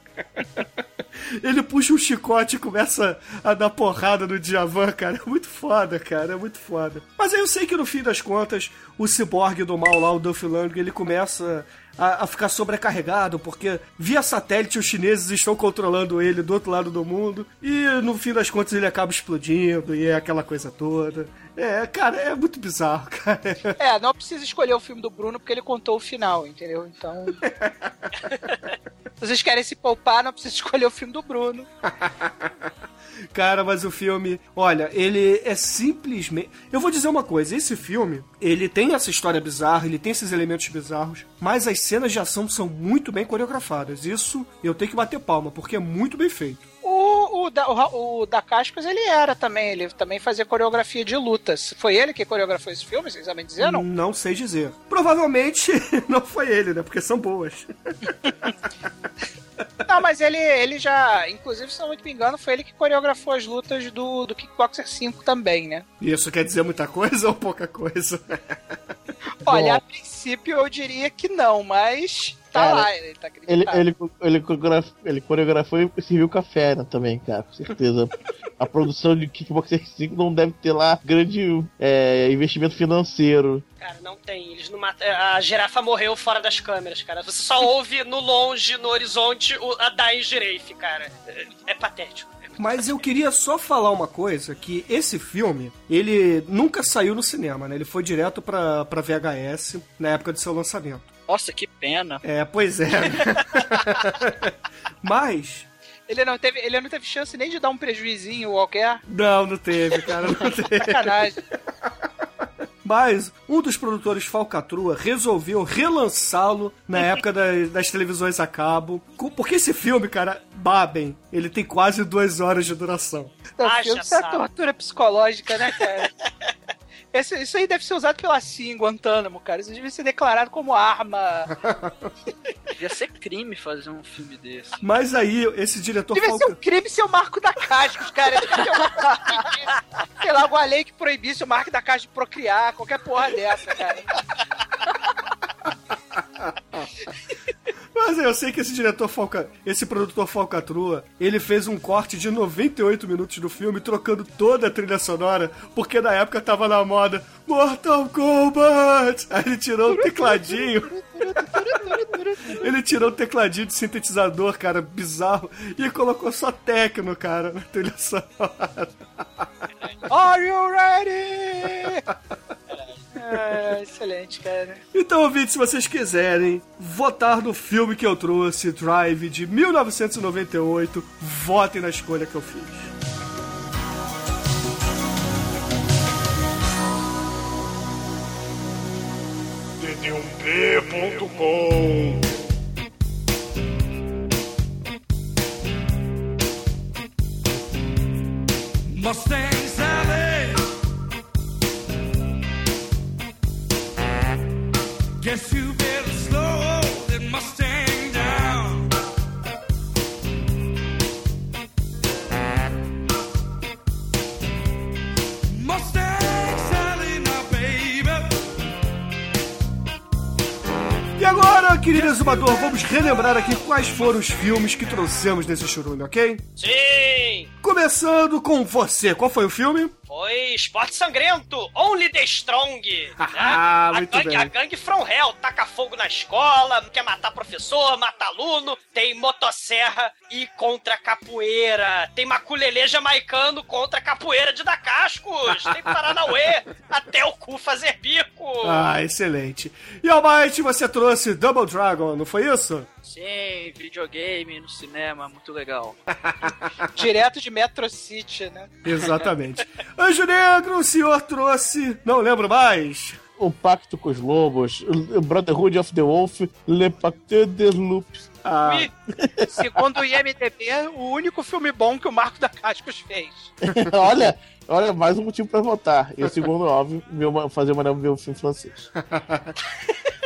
Ele puxa um chicote e começa a dar porrada no Djavan, cara. É muito foda, cara. É muito foda. Mas aí eu sei que no fim das contas, o ciborgue do mal lá, o Dolph Lundgren, ele começa a, a ficar sobrecarregado, porque via satélite os chineses estão controlando ele do outro lado do mundo. E no fim das contas ele acaba explodindo e é aquela coisa toda. É, cara, é muito bizarro, cara. É, não precisa escolher o filme do Bruno porque ele contou o final, entendeu? Então. Se vocês querem se poupar, não precisa escolher o filme do Bruno. Cara, mas o filme, olha, ele é simplesmente. Eu vou dizer uma coisa: esse filme, ele tem essa história bizarra, ele tem esses elementos bizarros, mas as cenas de ação são muito bem coreografadas. Isso eu tenho que bater palma, porque é muito bem feito. O, da, o, o da Cascos, ele era também, ele também fazia coreografia de lutas. Foi ele que coreografou esse filme, vocês sabem dizer, não? Não sei dizer. Provavelmente não foi ele, né? Porque são boas. Não, mas ele, ele já, inclusive, se não muito me engano, foi ele que coreografou as lutas do, do Kickboxer 5 também, né? Isso quer dizer muita coisa ou pouca coisa? Olha, a princípio eu diria que não, mas tá Cara, lá, ele tá Ele, acreditado. ele, ele, coreograf- ele coreografou e serviu café né, também, cara, com certeza. A produção de Kickboxer 5 não deve ter lá grande é, investimento financeiro. Cara, não tem. Eles não matam. A girafa morreu fora das câmeras, cara. Você só ouve no longe, no horizonte, o- a Dying Girafe, cara. É, é patético. Mas eu queria só falar uma coisa, que esse filme, ele nunca saiu no cinema, né? Ele foi direto pra, pra VHS na época do seu lançamento. Nossa, que pena. É, pois é. Mas, Ele não, teve, ele não teve chance nem de dar um prejuizinho qualquer. não, não teve, cara, não teve. Sacanagem. Mas um dos produtores falcatrua resolveu relançá-lo na época das, das televisões a cabo. Porque esse filme, cara, babem, ele tem quase duas horas de duração. Isso é tortura psicológica, né, cara? Esse- isso aí deve ser usado pela CIA em Guantánamo, cara. Isso devia ser declarado como arma. Devia ser crime fazer um filme desse. Mas aí, esse diretor Devia ser um falca... crime ser o Marco da Cascos, cara. Devia ter um- Sei lá, alguma lei que proibisse o Marco da Cascos de procriar, qualquer porra dessa, cara. Mas eu sei que esse diretor falca... Esse produtor falcatrua, ele fez um corte de 98 minutos do filme, trocando toda a trilha sonora, porque na época tava na moda Mortal Kombat! Aí ele tirou o tecladinho... Ele tirou o tecladinho de sintetizador, cara, bizarro, e colocou só techno, cara, na trilha sonora. Are you ready? É, excelente, cara. Então, ouvintes, se vocês quiserem votar no filme que eu trouxe, Drive, de 1998, votem na escolha que eu fiz. td1p.com Mustang Guess you better slow that Mustang down. Mustang Sally, now, baby. E agora, querido exumador, vamos relembrar aqui quais foram os filmes que trouxemos nesse churume, ok? Sim! Começando com você, qual foi o filme? Foi Esporte Sangrento, Only the Strong. né? Ah, a, gangue, a gangue From Hell taca fogo na escola, quer matar professor, mata aluno, tem motosserra e contra capoeira. Tem maculelê jamaicano contra capoeira de dar cascos. Tem Paranauê até o cu fazer bico. Ah, excelente. E Almighty, você trouxe Double Dragon, não foi isso? Sim, videogame no cinema, muito legal. Direto de Metro City, né? Exatamente. Anjo Negro, o senhor trouxe. Não lembro mais. O Pacto com os Lobos, o Brotherhood of the Wolf, Le Pacte des Loups. Ah, E, segundo o IMDB, o único filme bom que o Marco da Cascos fez. olha, olha, mais um motivo pra votar. E o segundo, óbvio, uma- fazer uma ver um filme francês.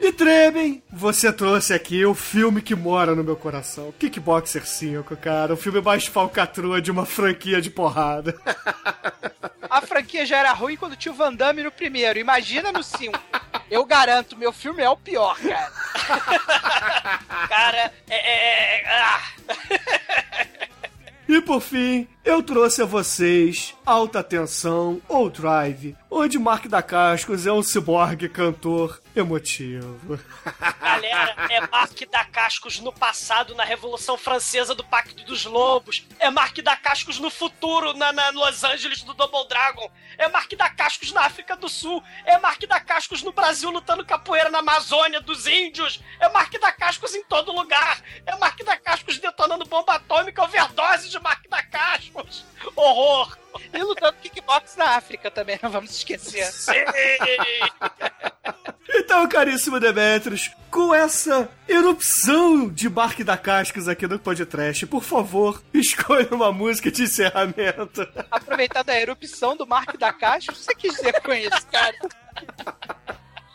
E Tremem, você trouxe aqui o filme que mora no meu coração. Kickboxer 5, cara. O filme mais falcatrua de uma franquia de porrada. A franquia já era ruim quando tinha o Van Damme no primeiro. Imagina no 5. Eu garanto, meu filme é o pior, cara. Cara, é. é, é ah. E por fim, eu trouxe a vocês Alta Tensão ou Drive, onde Mark da Cascos é um ciborgue cantor emotivo. Galera, é Mark da Cascos no passado, na Revolução Francesa do Pacto dos Lobos. É Mark da Cascos no futuro, na, na Los Angeles do Double Dragon. É Mark da Cascos na África do Sul. É Mark da Cascos no Brasil lutando capoeira na Amazônia dos índios. É Mark da Cascos em todo lugar. É Mark da Cascos detonando bomba atômica, overdose de Mark da Cascos. Horror. E lutando kickbox na África também, não vamos esquecer. Sim. Então, caríssimo Demetrius, com essa erupção de Mark da Cascos aqui no podcast, por favor, escolha uma música de encerramento. Aproveitando a erupção do Mark da Cascos, o que você quis dizer com isso, cara?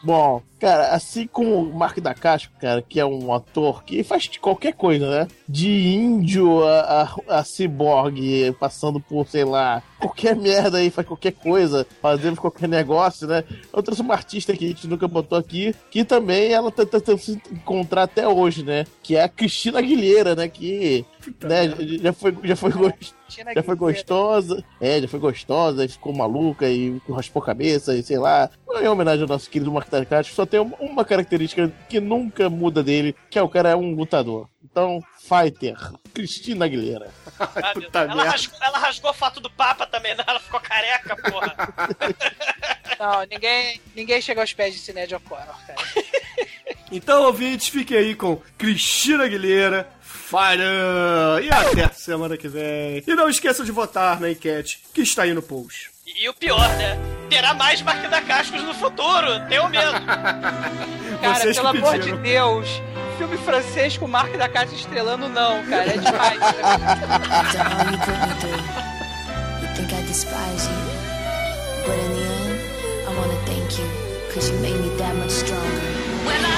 Bom, cara, assim como o Mark da Casco, cara, que é um ator que faz qualquer coisa, né? De índio a, a, a ciborgue, passando por, sei lá, qualquer merda aí, faz qualquer coisa, fazemos qualquer negócio, né? Eu trouxe uma artista que a gente nunca botou aqui, que também ela tá tentando se encontrar até hoje, né? Que é a Cristina Aguilheira, né? Que né, já foi, já foi já foi gostosa, é, já foi gostosa, ficou maluca e raspou cabeça, e sei lá. Em homenagem ao nosso querido Mark Tarkat, só tem uma, característica que nunca muda dele, que é o cara é um lutador. Então, Fighter, Cristina Aguilera. Ela, rasgou, ela, rasgou, a foto do Papa também, né? Ela ficou careca, porra. Não, ninguém, ninguém chega aos pés de Sinéad O'Connor, cara. Então, ouvintes, fiquem aí com Cristina Aguilera, Fire! E até semana que vem. E não esqueçam de votar na enquete que está aí no post. E, e o pior, né? Terá mais Marquinhos da Cascos no futuro, tenho medo. cara, Vocês pelo amor de Deus. Filme francês com o Mark da Casa estrelando, não, cara. É demais. But in the end, I wanna thank you, cause you made me that much stronger.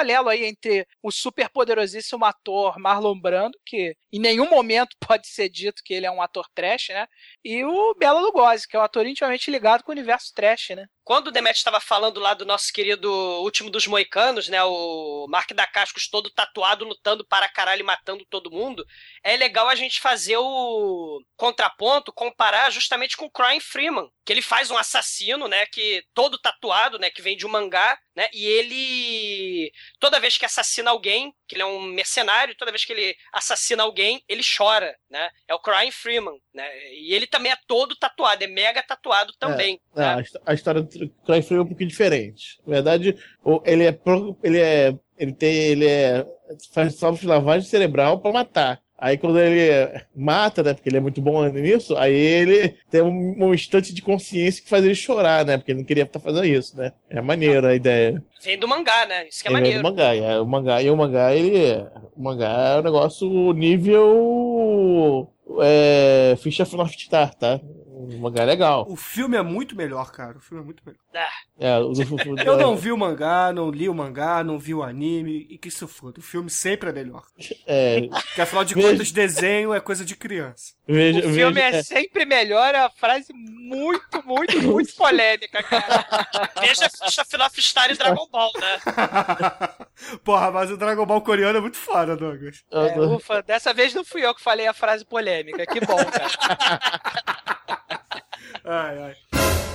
paralelo aí entre o super poderosíssimo ator Marlon Brando, que em nenhum momento pode ser dito que ele é um ator trash, né? E o Bela Lugosi, que é um ator intimamente ligado com o universo trash, né? Quando o Demet estava falando lá do nosso querido último dos moicanos, né? O Mark da Cascos todo tatuado, lutando para caralho e matando todo mundo. É legal a gente fazer o contraponto, comparar justamente com o Crying Freeman, que ele faz um assassino, né? Que todo tatuado, né? Que vem de um mangá, né? E ele toda vez que assassina alguém, que ele é um mercenário, toda vez que ele assassina alguém, ele chora, né? É o Crying Freeman, né? E ele também é todo tatuado, é mega tatuado também. É, né? a, histó- a história do Cry Free é um pouquinho diferente. Na verdade, ele é ele é ele tem ele é faz só lavagem cerebral pra matar. Aí quando ele mata, né, porque ele é muito bom nisso, aí ele tem um, um instante de consciência que faz ele chorar, né, porque ele não queria estar fazendo isso, né. É maneiro a ideia. Vem do mangá, né? Isso que é Ele maneiro. do mangá, é, o mangá, e o mangá, ele, o mangá é um negócio nível é, Ficha North Star, tá? O mangá é legal. O filme é muito melhor, cara. O filme é muito melhor. É, o do- Eu não vi o mangá, não li o mangá, não vi o anime, e que se foda. O filme sempre é melhor. É, Porque afinal de Veja- contas, desenho é coisa de criança. veja, O filme veja- é sempre melhor, é uma frase muito, muito, muito polêmica, cara. Veja Ficha Final Star e Dragon Ball, né? Porra, mas o Dragon Ball coreano é muito foda, Douglas. É, ufa, dessa vez não fui eu que falei a frase polêmica. Que bom, cara. Ai, ai.